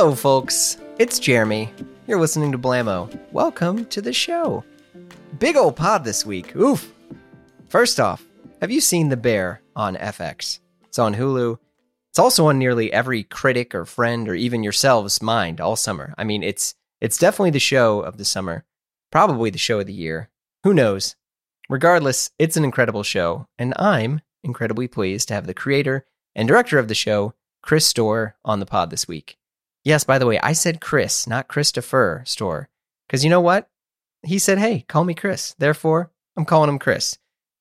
Hello, folks. It's Jeremy. You're listening to Blamo. Welcome to the show. Big old pod this week. Oof. First off, have you seen The Bear on FX? It's on Hulu. It's also on nearly every critic or friend or even yourselves' mind all summer. I mean, it's it's definitely the show of the summer, probably the show of the year. Who knows? Regardless, it's an incredible show, and I'm incredibly pleased to have the creator and director of the show, Chris Storer, on the pod this week. Yes, by the way, I said Chris, not Christopher Storer. because you know what? He said, "Hey, call me Chris." Therefore, I'm calling him Chris.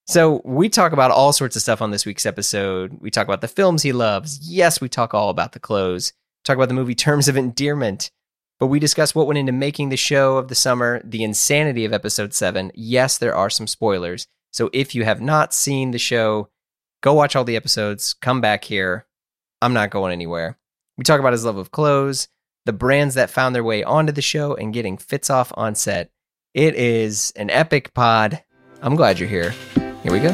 So we talk about all sorts of stuff on this week's episode. We talk about the films he loves. Yes, we talk all about the clothes. Talk about the movie Terms of Endearment. But we discuss what went into making the show of the summer, the insanity of episode seven. Yes, there are some spoilers. So if you have not seen the show, go watch all the episodes. Come back here. I'm not going anywhere. We talk about his love of clothes, the brands that found their way onto the show, and getting fits off on set. It is an epic pod. I'm glad you're here. Here we go.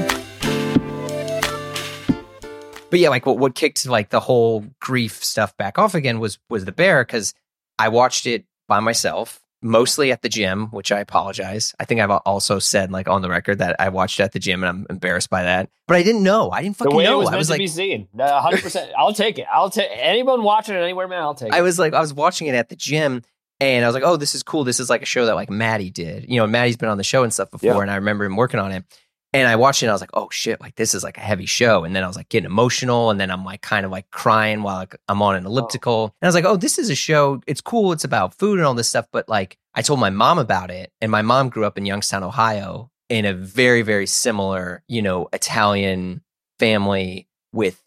But yeah, like what what kicked like the whole grief stuff back off again was was the bear because I watched it by myself, mostly at the gym, which I apologize. I think I've also said like on the record that I watched at the gym and I'm embarrassed by that. But I didn't know. I didn't fucking know. Was I was like, be seen. hundred percent. I'll take it. I'll take anyone watching it anywhere, man. I'll take it. I was like, I was watching it at the gym and I was like, oh, this is cool. This is like a show that like Matty did. You know, Matty's been on the show and stuff before, Yeah. and I remember him working on it. And I watched it and I was like, oh shit, like this is like a heavy show. And then I was like getting emotional. And then I'm like kind of like crying while like, I'm on an elliptical. And I was like, oh, this is a show. It's cool. It's about food and all this stuff. But like I told my mom about it. And my mom grew up in Youngstown, Ohio, in a very, very similar, you know, Italian family with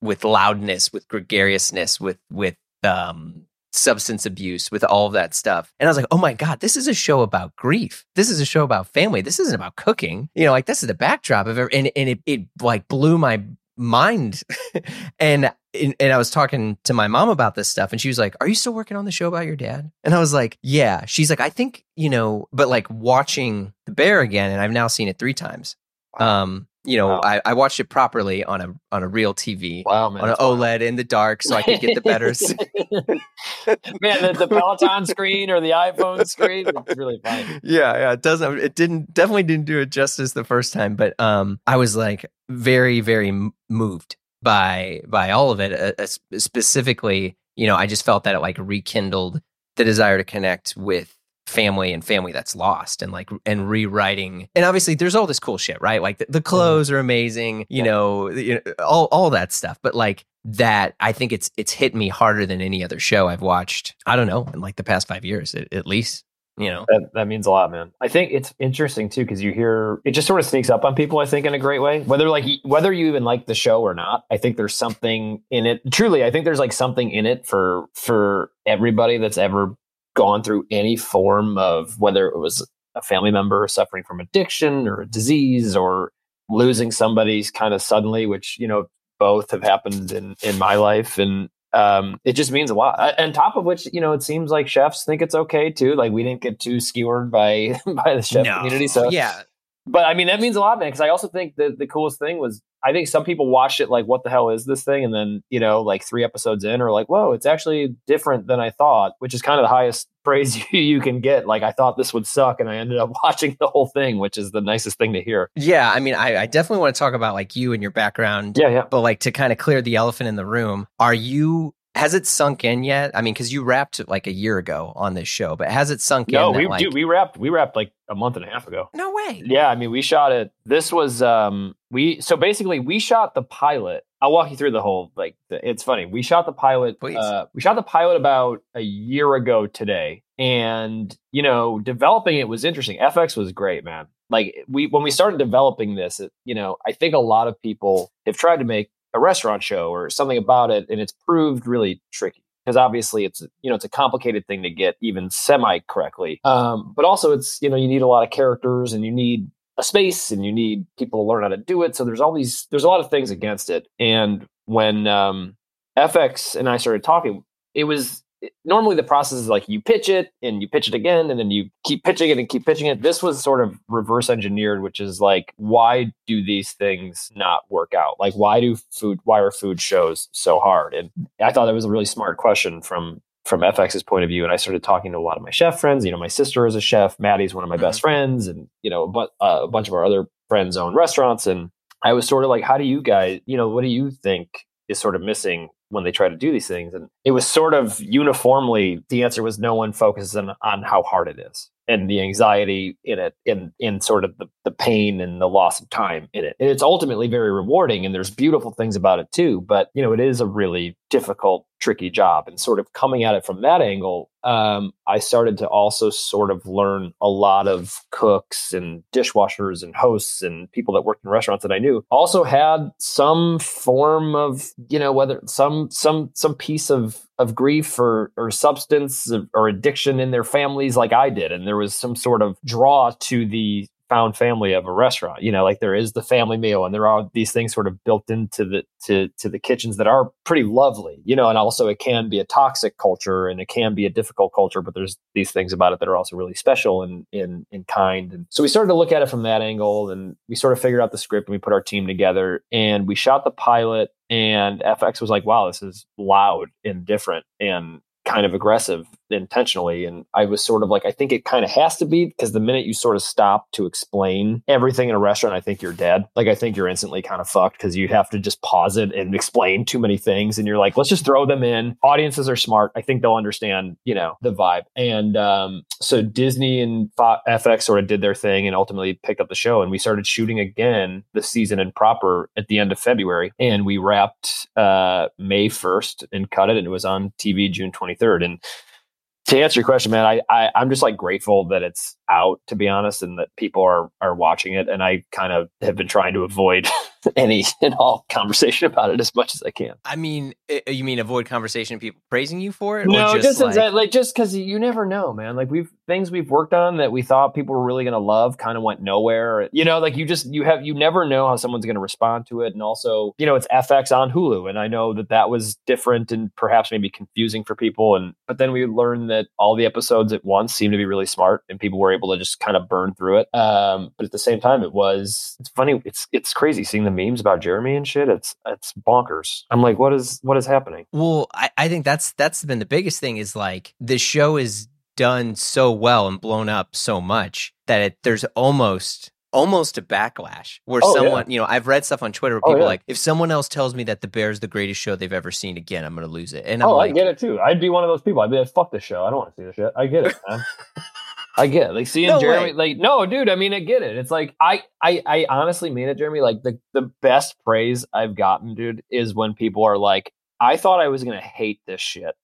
with loudness, with gregariousness, with with um substance abuse, with all of that stuff. And I was like, oh my God, this is a show about grief. This is a show about family. This isn't about cooking. You know, like this is the backdrop of it. And, and it, it like blew my mind. and, and I was talking to my mom about this stuff and she was like, are you still working on the show about your dad? And I was like, yeah. She's like, I think, you know, but like watching The Bear again, and I've now seen it three times. Um, you know, Wow. I, I watched it properly on a on a real TV wow, man. on an that's wild. OLED in the dark so I could get the better. man, the, the Peloton screen or the iPhone screen, it's really fun. yeah, yeah, it doesn't. It didn't definitely didn't do it justice the first time, but um, I was like very very moved by by all of it. Uh, uh, specifically, you know, I just felt that it like rekindled the desire to connect with family and family that's lost and like and rewriting and obviously there's all this cool shit right like the, the mm-hmm. clothes are amazing you Yeah. know, you know all all that stuff but like that i think it's it's hit me harder than any other show i've watched i don't know in like the past five years at, at least you know That, that means a lot, man. I think it's interesting too because you hear it just sort of sneaks up on people. I think in a great way, whether like whether you even like the show or not. I think there's something in it. Truly, I think there's like something in it for for everybody that's ever gone through any form of whether it was a family member suffering from addiction or a disease or losing somebody's kind of suddenly, which you know both have happened in in my life and um, it just means a lot. Uh, On top of which, you know, it seems like chefs think it's okay too. Like we didn't get too skewered by by the chef community. So yeah but I mean that means a lot, man. Because I also think that the coolest thing was I think some people watched it like, "What the hell is this thing?" And then you know, like three episodes in, or like, "Whoa, it's actually different than I thought," which is kind of the highest praise you, you can get. Like I thought this would suck, and I ended up watching the whole thing, which is the nicest thing to hear. yeah i mean I, I definitely want to talk about like you and your background Yeah, yeah. but like to kind of clear the elephant in the room are you has it sunk in yet i mean because you wrapped like a year ago on this show but has it sunk No, in that, we like, dude, we wrapped we wrapped like a month and a half ago. no way Yeah, I mean, we shot it. This was um we so basically we shot the pilot. I'll walk you through the whole like the, it's funny. We shot the pilot Please. uh we shot the pilot about a year ago today. And you know, developing it was interesting. FX was great, man. Like we when we started developing this, it, you know, I think a lot of people have tried to make a restaurant show or something about it and it's proved really tricky because obviously it's you know it's a complicated thing to get even semi correctly um, but also it's you know you need a lot of characters and you need a space and you need people to learn how to do it so there's all these there's a lot of things against it and when um, fx and i started talking it was normally the process is like you pitch it and you pitch it again and then you keep pitching it and keep pitching it this was sort of reverse engineered which is like why do these things not work out like why do food why are food shows so hard and i thought that was a really smart question from from FX's point of view. And I started talking to a lot of my chef friends. You know, my sister is a chef. Matty's one of my mm-hmm. best friends, and you know, but uh, a bunch of our other friends own restaurants. And I was sort of like, how do you guys, you know, what do you think is sort of missing when they try to do these things? And it was sort of uniformly the answer was no one focuses on, on how hard it is and the anxiety in it in in sort of the, the pain and the loss of time in it. And it's ultimately very rewarding and there's beautiful things about it too but you know it is a really difficult tricky job. And sort of coming at it from that angle um, i started to also sort of learn a lot of cooks and dishwashers and hosts and people that worked in restaurants that i knew also had some form of you know whether some some some piece of of grief or or substance or addiction in their families like I did and there was some sort of draw to the found family of a restaurant you know like there is the family meal and there are these things sort of built into the to to the kitchens that are pretty lovely you know and also it can be a toxic culture and it can be a difficult culture but there's these things about it that are also really special and in in kind and so we started to look at it from that angle and we sort of figured out the script and we put our team together and we shot the pilot and FX was like wow this is loud and different and kind of aggressive intentionally. And I was sort of like, I think it kind of has to be because the minute you sort of stop to explain everything in a restaurant, I think you're dead. Like, I think you're instantly kind of fucked because you have to just pause it and explain too many things. And you're like, let's just throw them in. Audiences are smart. I think they'll understand, you know, the vibe. And um, so Disney and FX sort of did their thing and ultimately picked up the show. And we started shooting again the season in proper at the end of February. And we wrapped uh, May 1st and cut it. And it was on TV June 23rd. And to answer your question, man, I, I I'm just like grateful that it's out, to be honest, and that people are are watching it. And I kind of have been trying to avoid any and all conversation about it as much as I can. I mean, eh, eh, you mean avoid conversation people praising you for it? No, just, just like, like just because you never know, man. Like we've things we've worked on that we thought people were really going to love kind of went nowhere. You know, like you just you have you never know how someone's going to respond to it, and also you know it's FX on Hulu, and I know that that was different and perhaps maybe confusing for people. And but then we learned that all the episodes at once seemed to be really smart, and people were able to just kind of burn through it. Um, but at the same time, it was it's funny. It's it's crazy seeing the memes about Jeremy and shit. It's it's bonkers. I'm like, what is what is happening? Well, I, I think that's that's been the biggest thing is like the show is done so well and blown up so much that it, there's almost almost a backlash where oh, someone, yeah. you know, I've read stuff on Twitter where oh, people oh, yeah. like, if someone else tells me that the Bear is the greatest show they've ever seen again, I'm going to lose it. And I'm oh, like, I get it too. I'd be one of those people. I'd be like, fuck this show. I don't want to see this shit. I get it, man. I get it. like seeing no Jeremy. Way. Like, no, dude. I mean, I get it. It's like I, I, I honestly mean it, Jeremy. Like the the best praise I've gotten, dude, is when people are like, I thought I was gonna hate this shit.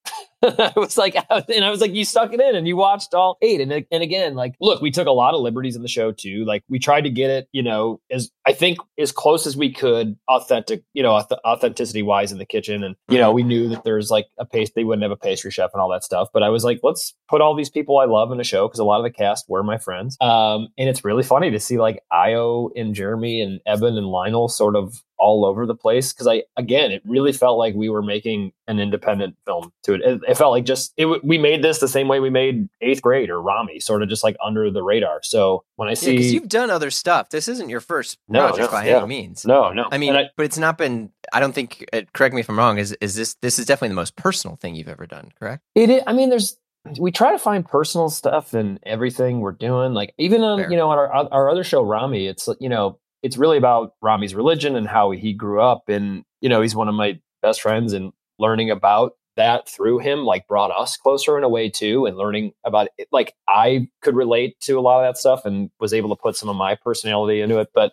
I was like, and I was like, you stuck it in and you watched all eight. And, and again, like, look, we took a lot of liberties in the show too. Like, we tried to get it, you know, as I think as close as we could, authentic, you know, authenticity wise in the kitchen. And, you know, we knew that there's like a paste, they wouldn't have a pastry chef and all that stuff. But I was like, let's put all these people I love in a show because a lot of the cast were my friends. Um, and it's really funny to see like Ayo and Jeremy and Ebon and Lionel sort of all over the place because I again it really felt like we were making an independent film to it. It, it felt like just it, we made this the same way we made Eighth Grade or Ramy, sort of just like under the radar. So when I see, because you've done other stuff, this isn't your first no, project no, by yeah. any means. No, no. I mean, I, but it's not been. I don't think. Uh, correct me if I'm wrong. Is is this this is definitely the most personal thing you've ever done? Correct. It. Is, I mean, there's we try to find personal stuff in everything we're doing. Like even on Fair. you know on our our other show Ramy, it's you know it's really about Ramy's religion and how he grew up. And, you know, he's one of my best friends and learning about that through him like brought us closer in a way too and learning about it like i could relate to a lot of that stuff and was able to put some of my personality into it but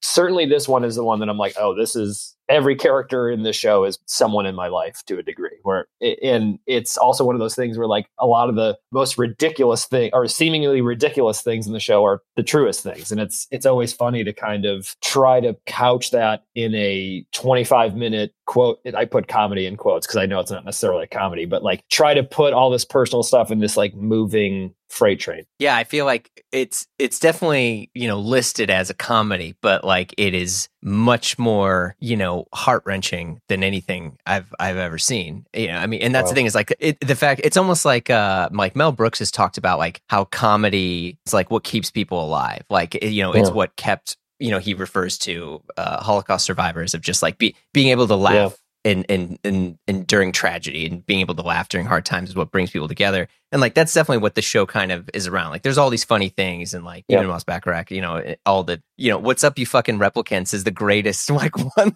certainly this one is the one that i'm like oh this is every character in this show is someone in my life to a degree where and it's also one of those things where like a lot of the most ridiculous thing or seemingly ridiculous things in the show are the truest things. And it's it's always funny to kind of try to couch that in a 25 minute quote i put comedy in quotes because i know it's not necessarily a comedy but like try to put all this personal stuff in this like moving freight train yeah i feel like it's it's definitely you know listed as a comedy but like it is much more you know heart wrenching than anything I've I've ever seen. You know, I mean, and that's wow. the thing is like it, the fact it's almost like uh like Mel Brooks has talked about like how comedy is like what keeps people alive. Like you know, it's what kept you know he refers to uh, Holocaust survivors of just like be, being able to laugh. Yeah and and and and during tragedy and being able to laugh during hard times is what brings people together. And like that's definitely what the show kind of is around. Like there's all these funny things and like Yep. Ebon Moss-Bachrach, you know, eh, all the you know, what's up you fucking replicants is the greatest like one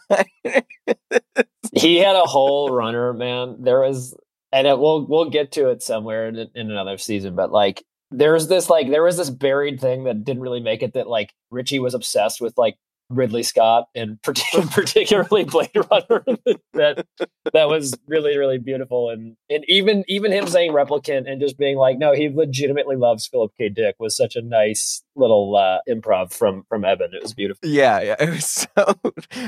he had a whole runner, man. There was, and it, we'll we'll get to it somewhere in, in another season. But like, there's this like there was this buried thing that didn't really make it. That like Richie was obsessed with like Ridley Scott and particularly Blade Runner. that that was really really beautiful. And and even even him saying replicant and just being like, no, he legitimately loves Philip K. Dick was such a nice little uh, improv from from Ebon. It was beautiful. Yeah, yeah. It was so.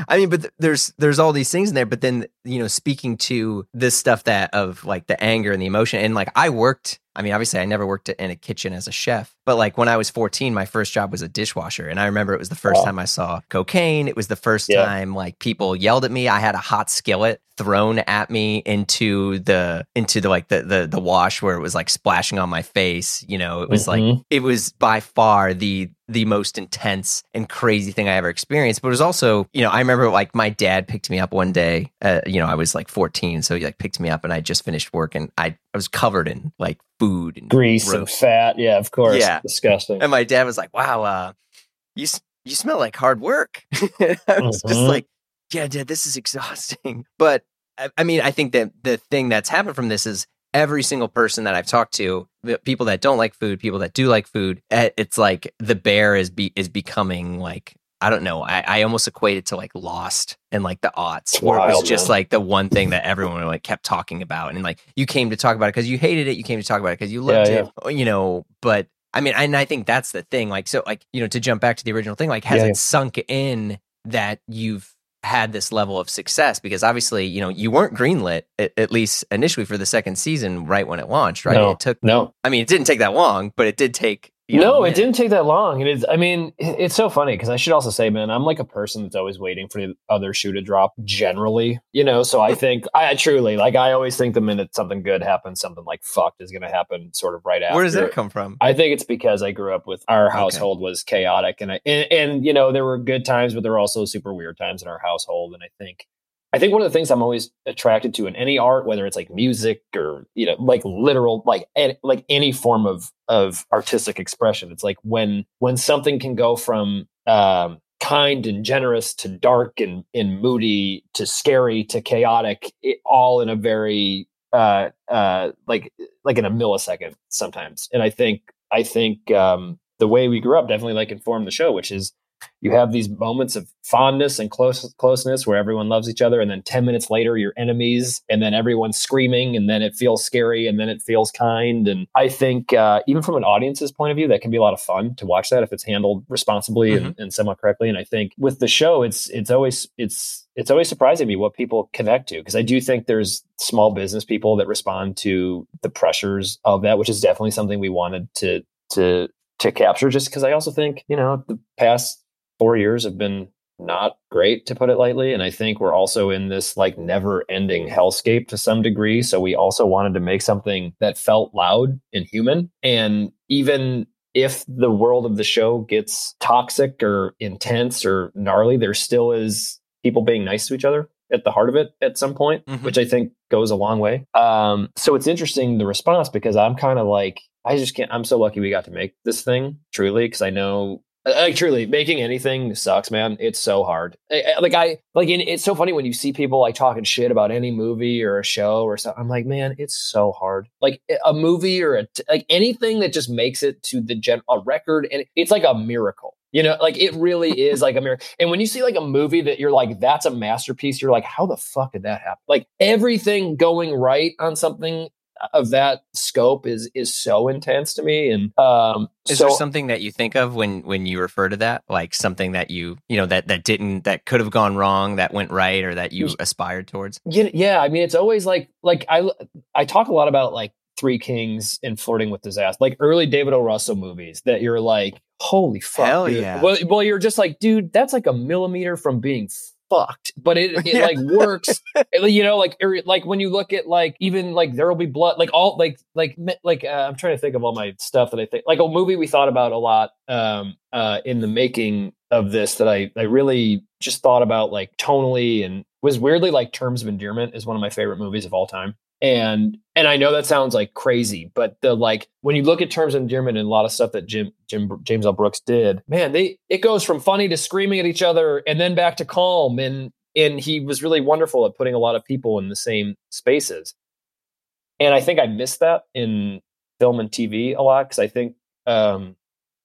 I mean, but th- there's there's all these things in there. But then you know, speaking to this stuff that of like the anger and the emotion, and like I worked. I mean, obviously, I never worked in a kitchen as a chef, but like when I was 14, my first job was a dishwasher, and I remember it was the first Wow. time I saw cocaine. It was the first Yeah. time like people yelled at me. I had a hot skillet thrown at me into the into the like the the the wash where it was like splashing on my face. You know, it was like Mhm. it was by far the the most intense and crazy thing I ever experienced. But it was also, you know, I remember like my dad picked me up one day. Uh, you know, I was like 14, so he like picked me up, and I just finished work, and I I was covered in like food and grease and gross. fat. Yeah, of course. Yeah. disgusting. And my dad was like, "Wow, uh, you you smell like hard work." I was just Mhm. like, "Yeah, dad, this is exhausting." But I, I mean, I think that the thing that's happened from this is every single person that I've talked to, people that don't like food, people that do like food, eh, it's like the bear is be is becoming like. I don't know. I, I almost equate it to like Lost and like the aughts, It's where it was just man. like the one thing that everyone like kept talking about, and like you came to talk about it because you hated it, you came to talk about it because you loved Yeah, it, you know. But I mean, and I think that's the thing. Like, so, like, you know, to jump back to the original thing, like, has Yeah, it yeah. sunk in that you've had this level of success? Because obviously, you know, you weren't greenlit at, at least initially for the second season, right when it launched, right? No. It took. No, I mean, it didn't take that long, but it did take. You no, it didn't take that long. And it's, I mean, it's so funny because I should also say, man, I'm like a person that's always waiting for the other shoe to drop generally, you know? So I think, I truly, like, I always think the minute something good happens, something like fucked is going to happen sort of right after. Where does that come from? I think it's because I grew up with our Okay. household was chaotic and I and, and you know there were good times but there were also super weird times in our household and I think I think one of the things I'm always attracted to in any art whether it's like music or you know like literal like any, like any form of of artistic expression it's like when when something can go from um kind and generous to dark and, and moody to scary to chaotic it, all in a very uh uh like like in a millisecond sometimes. And i think i think um the way we grew up definitely like informed the show which is you have these moments of fondness and close closeness where everyone loves each other and then 10 minutes later you're enemies and then everyone's screaming and then it feels scary and then it feels kind. And i think uh, even from an audience's point of view that can be a lot of fun to watch that if it's handled responsibly and, and somewhat correctly and i think with the show it's it's always it's it's always surprising me what people connect to because i do think there's small business people that respond to the pressures of that which is definitely something we wanted to to to capture just because i also think you know the past four years have been not great to put it lightly and i think we're also in this like never ending hellscape to some degree so we also wanted to make something that felt loud and human and even if the world of the show gets toxic or intense or gnarly there still is people being nice to each other at the heart of it at some point Mhm. which i think goes a long way um, so it's interesting the response because i'm kind of like i just can't i'm so lucky we got to make this thing truly because i know like truly making anything sucks man. It's so hard. Like i like it's so funny when you see people like talking shit about any movie or a show or something i'm like man it's so hard. Like a movie or a like anything that just makes it to the gen a record and it's like a miracle. You know like it really is like a miracle and when you see like a movie that you're like that's a masterpiece you're like how the fuck did that happen? Like everything going right on something of that scope is is so intense to me and um Is so there something that you think of when when you refer to that, like something that you you know that that didn't that could have gone wrong, that went right, or that you aspired towards? Yeah, yeah. I mean, it's always like like I I talk a lot about like Three Kings and flirting with disaster, like early David O. Russell movies that you're like, holy fuck, Hell dude. yeah. Well, well, you're just like, dude, that's like a millimeter from being fucked, but it it Yeah. like works. It- you know, like er, like when you look at like even like there will be blood, like all like like like uh, I'm trying to think of all my stuff that I think like a movie we thought about a lot um uh in the making of this that I I really just thought about like tonally and was weirdly like Terms of Endearment is one of my favorite movies of all time. And and I know that sounds like crazy, but the like when you look at Terms of Endearment and a lot of stuff that Jim Jim James L. Brooks did, man, they it goes from funny to screaming at each other and then back to calm and and he was really wonderful at putting a lot of people in the same spaces. And I think I missed that in film and TV a lot because I think um,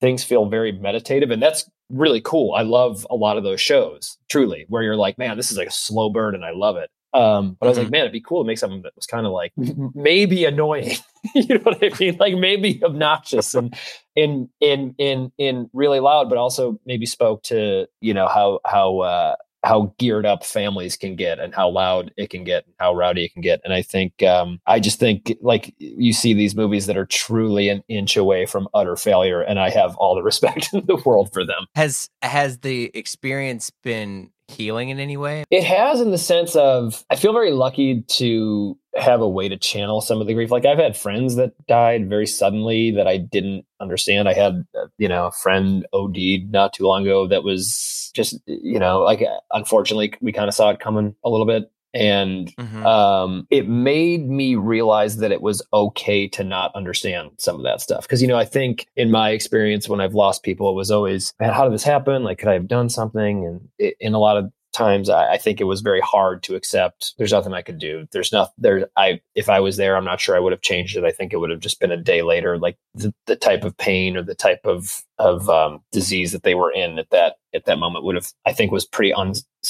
things feel very meditative, and that's really cool. I love a lot of those shows, truly, where you're like, man, this is like a slow burn, and I love it. Um, but I was like, man, it'd be cool to make something that was kind of like maybe annoying. you know what I mean? Like maybe obnoxious and in in in in really loud, but also maybe spoke to you know how how uh, how geared up families can get and how loud it can get and how rowdy it can get. And I think um, I just think like you see these movies that are truly an inch away from utter failure, and I have all the respect in the world for them. Has has the experience been healing in any way? It has, in the sense of, I feel very lucky to have a way to channel some of the grief. Like I've had friends that died very suddenly that I didn't understand. I had, uh, you know, a friend OD'd not too long ago that was just, you know, like uh, unfortunately we kind of saw it coming a little bit. And Mhm. um, it made me realize that it was okay to not understand some of that stuff. Because, you know, I think in my experience when I've lost people, it was always, man, how did this happen? Like, could I have done something? And it, in a lot of times, I, I think it was very hard to accept. There's nothing I could do. There's not there. I if I was there, I'm not sure I would have changed it. I think it would have just been a day later. Like the, the type of pain or the type of of um, disease that they were in at that at that moment would have, I think, was pretty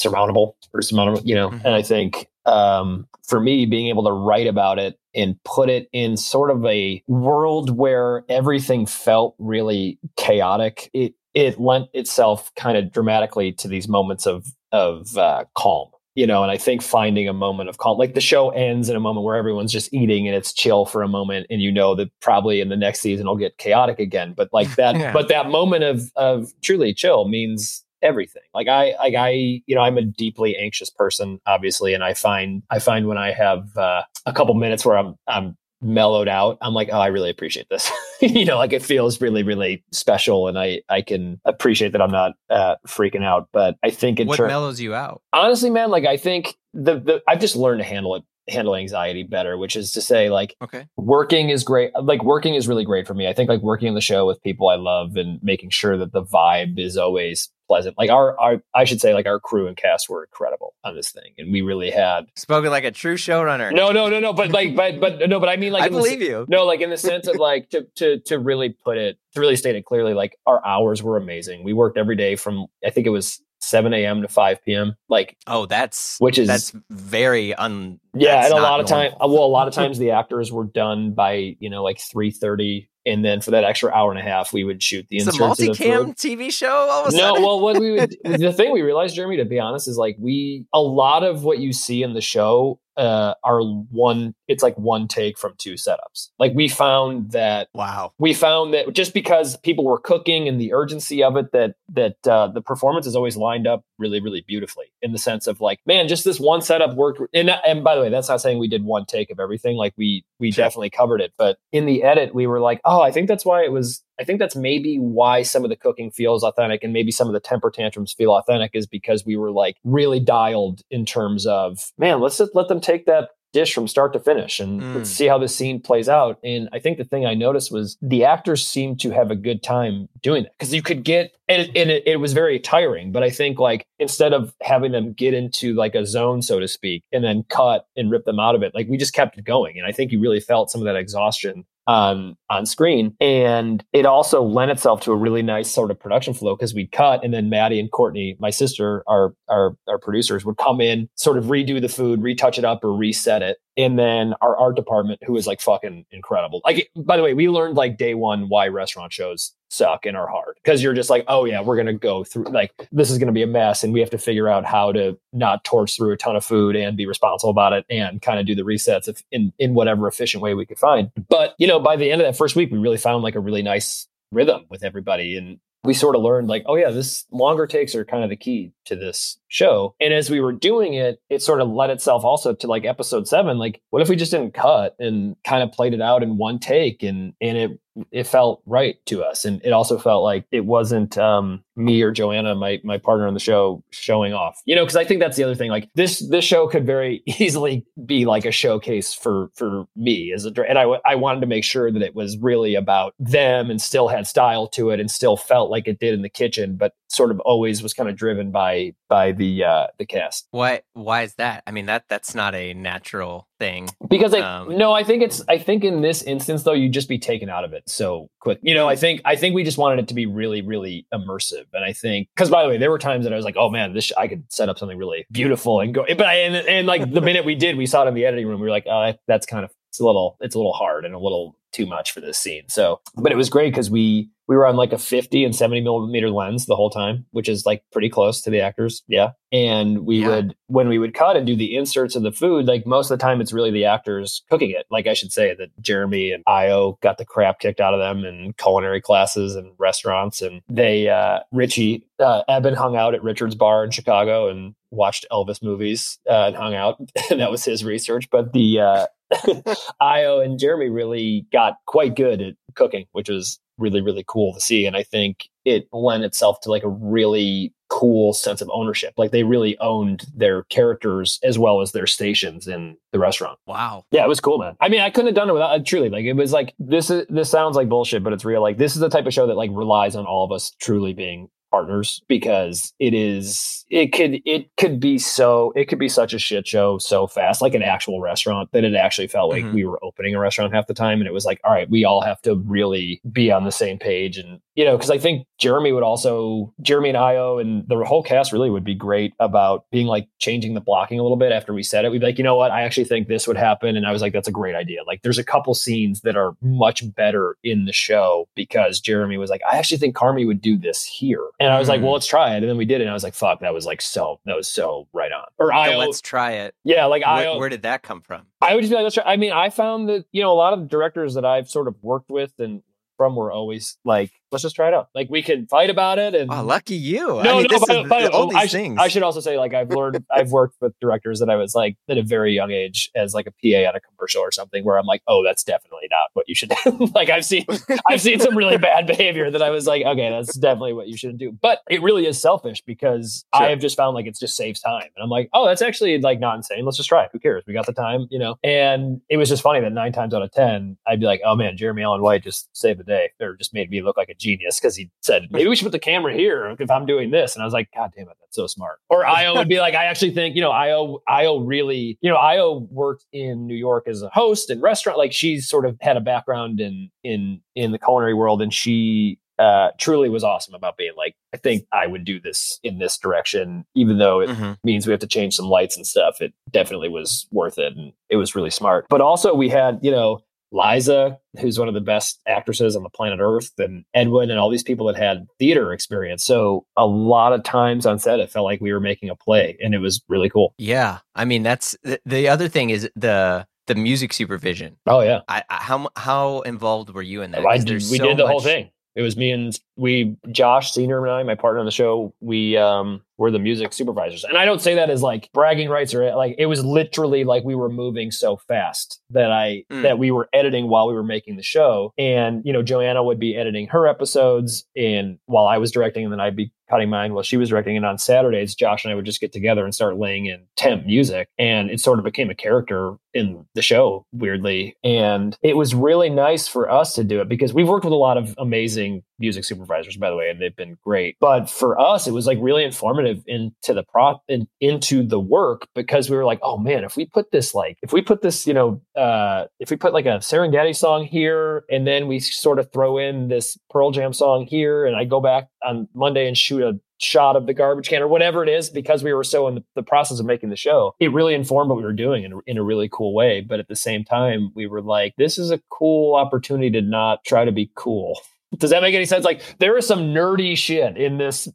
unsurmountable or surmountable. You know, Mhm. and I think um, for me, being able to write about it and put it in sort of a world where everything felt really chaotic, it it lent itself kind of dramatically to these moments of of uh, calm. You know, and I think finding a moment of calm, like the show ends in a moment where everyone's just eating and it's chill for a moment, and you know that probably in the next season it'll get chaotic again. But like that, Yeah. but that moment of of truly chill means everything. Like I, like I, you know, I'm a deeply anxious person, obviously, and I find I find when I have uh, a couple minutes where I'm I'm mellowed out, I'm like, oh, I really appreciate this. you know, like it feels really, really special, and I I can appreciate that I'm not uh, freaking out. But I think in what terms, mellows you out? honestly, man, like I think the the I've just learned to handle it handle anxiety better which is to say like Okay. working is great like working is really great for me i think like working on the show with people i love and making sure that the vibe is always pleasant like our, our i should say like our crew and cast were incredible on this thing and we really had Spoken like a true showrunner. no no no no but like but but no but i mean like I in the believe you. no, like in the sense of like to to to really put it to really state it clearly, like our hours were amazing. We worked every day from I think it was seven a.m. to five p.m. Like Oh, that's which is that's very un. yeah, and a lot of time. Uh, well, a lot of times the actors were done by you know like three thirty, and then for that extra hour and a half, we would shoot the It's a inserts of the multicam. TV show. All of a No, sudden? well, what we would the thing we realized, Jeremy, to be honest, is like we a lot of what you see in the show uh, are one. It's like one take from two setups. Like we found that wow. we found that just because people were cooking and the urgency of it that that uh, the performance is always lined up really really beautifully in the sense of like man just this one setup worked and and by the way that's not saying we did one take of everything like we we Sure. definitely covered it but in the edit we were like oh i think that's why it was i think that's maybe why some of the cooking feels authentic and maybe some of the temper tantrums feel authentic is because we were like really dialed in terms of man let's just let them take that dish from start to finish and Mm. let's see how this scene plays out. And I think the thing I noticed was the actors seemed to have a good time doing that because you could get, and, it, and it, it was very tiring. But I think like instead of having them get into like a zone, so to speak, and then cut and rip them out of it, like we just kept going. And I think you really felt some of that exhaustion on on screen. And it also lent itself to a really nice sort of production flow because we'd cut and then matty and courtney my sister our, our our producers would come in sort of redo the food retouch it up or reset it and then our art department who is like fucking incredible. Like by the way we learned like day one why restaurant shows suck and are hard because you're just like oh yeah we're gonna go through like this is gonna be a mess and we have to figure out how to not torch through a ton of food and be responsible about it and kind of do the resets if in in whatever efficient way we could find. But you know by the end of that first week we really found like a really nice rhythm with everybody and we sort of learned like, oh yeah, this longer takes are kind of the key to this show. And as we were doing it, it sort of led itself also to like episode seven. Like, what if we just didn't cut and kind of played it out in one take and and it it felt right to us. And it also felt like it wasn't um me or Joanna, my my partner on the show, showing off. You know, because I think that's the other thing. Like this this show could very easily be like a showcase for for me as a and I I wanted to make sure that it was really about them and still had style to it and still felt like it did in the kitchen, but sort of always was kind of driven by by the uh the cast. Why why is that? I mean that that's not a natural thing. Because I um, no, I think it's I think in this instance though you'd just be taken out of it so quick. You know, I think I think we just wanted it to be really really immersive. And I think cuz by the way, there were times that I was like, "Oh man, this I could set up something really beautiful and go." But I and, and like the minute we did, we saw it in the editing room. We were like, "Oh, that's kind of it's a little it's a little hard and a little too much for this scene. So, but it was great because we we were on like a 50 and 70 millimeter lens the whole time, which is like pretty close to the actors. Yeah. And we yeah. would when we would cut and do the inserts of the food, like most of the time it's really the actors cooking it. Like I should say that Jeremy and Ayo got the crap kicked out of them in culinary classes and restaurants. And they uh Richie uh Ebon hung out at Richard's bar in Chicago and watched Elvis movies uh, and hung out. and that was his research. But the uh Ayo and Jeremy really got quite good at cooking, which was really, really cool to see. And I think it lent itself to like a really cool sense of ownership. Like they really owned their characters as well as their stations in the restaurant. Wow. Yeah, it was cool, man. I mean, I couldn't have done it without uh, truly. Like it was like this is this sounds like bullshit, but it's real. Like this is the type of show that like relies on all of us truly being partners because it is it could it could be so it could be such a shit show so fast like an actual restaurant that it actually felt like mm-hmm. we were opening a restaurant half the time and it was like all right we all have to really be on the same page and you know because i think jeremy would also jeremy and ayo and the whole cast really would be great about being like changing the blocking a little bit after we said it we'd be like you know what i actually think this would happen and i was like that's a great idea like there's a couple scenes that are much better in the show because jeremy was like i actually think carmy would do this here and I was mm. like, well, let's try it. And then we did it. And I was like, fuck, that was like so, that was so right on. Or I, let's try it. Yeah. Like I, where did that come from? I would just be like, let's try. I mean, I found that, you know, a lot of the directors that I've sort of worked with and from were always like, let's just try it out. Like we can fight about it. And oh, lucky you. No, I mean, no, by, by, all oh, these I things. Should, I should also say, like, I've learned, I've worked with directors that I was like at a very young age as like a PA on a commercial or something, where I'm like, oh, that's definitely not what you should do. like I've seen, I've seen some really bad behavior that I was like, okay, that's definitely what you shouldn't do. But it really is selfish because sure. I have just found like it's just saves time, and I'm like, oh, that's actually like not insane. Let's just try it. Who cares? We got the time, you know. And it was just funny that nine times out of ten, I'd be like, oh man, Jeremy Allen White just saved the day, or just made me look like a genius because he said, maybe we should put the camera here if I'm doing this. And I was like, God damn it, that's so smart. Or Ayo would be like, I actually think, you know, Ayo, Ayo really, you know, Ayo worked in New York as a host and restaurant. Like she's sort of had a background in, in, in the culinary world. And she, uh, truly was awesome about being like, I think I would do this in this direction, even though it mm-hmm. means we have to change some lights and stuff. It definitely was worth it. And it was really smart. But also we had, you know, Liza, who's one of the best actresses on the planet Earth, and Edwin, and all these people that had theater experience. So a lot of times on set, it felt like we were making a play, and it was really cool. Yeah, I mean, that's the, the other thing is the the music supervision. Oh yeah, I, I, how how involved were you in that? I, we so did the much... whole thing. It was me and we, Josh Senior and I, my partner on the show. We um were the music supervisors. And I don't say that as like bragging rights or like it was literally like we were moving so fast that I mm. that we were editing while we were making the show. And you know, Joanna would be editing her episodes and while I was directing and then I'd be cutting mine while she was directing and on Saturdays Josh and I would just get together and start laying in temp music and it sort of became a character in the show weirdly and it was really nice for us to do it because we've worked with a lot of amazing music supervisors by the way and they've been great. But for us it was like really informative into the prop in, into the work because we were like, oh man, if we put this like if we put this, you know, uh, if we put like a Serengeti song here and then we sort of throw in this Pearl Jam song here, and I go back on Monday and shoot a shot of the garbage can or whatever it is because we were so in the, process of making the show it really informed what we were doing in, in a really cool way. But at the same time we were like this is a cool opportunity to not try to be cool does that make any sense? Like there is some nerdy shit in this,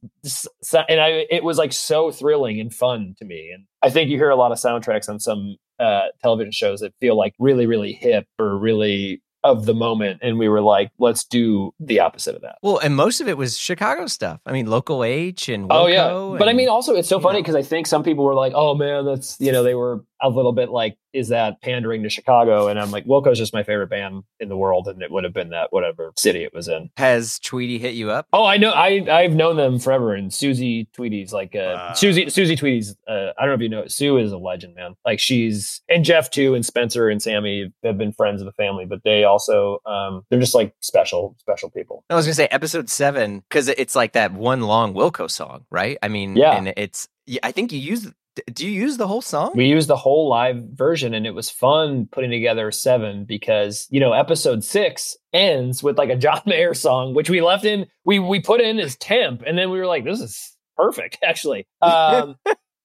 and I it was like so thrilling and fun to me. And I think you hear a lot of soundtracks on some uh, television shows that feel like really really hip or really of the moment and we were like let's do the opposite of that Well, and most of it was Chicago stuff. I mean, Local H and oh yeah but i mean also it's so funny because i think some people were like oh man that's you know they were a little bit like is that pandering to chicago and i'm like wilco's just my favorite band in the world and it would have been that whatever city it was in has Tweedy hit you up? Oh, I know. I I've known them forever. And Susie Tweedy's like uh, Wow. Susie Susie Tweedy's. Uh, I don't know if you know. Sue is a legend, man. Like she's and Jeff too, and Spencer and Sammy have been friends of the family, but they also um they're just like special special people. I was gonna say episode seven because it's like that one long Wilco song, right? I mean, Yeah. and it's. yeah, I think you use. Do you use the whole song? We used the whole live version, and it was fun putting together seven because you know episode six ends with like a John Mayer song, which we left in. We we put in as temp, and then we were like, this is perfect, actually. Um,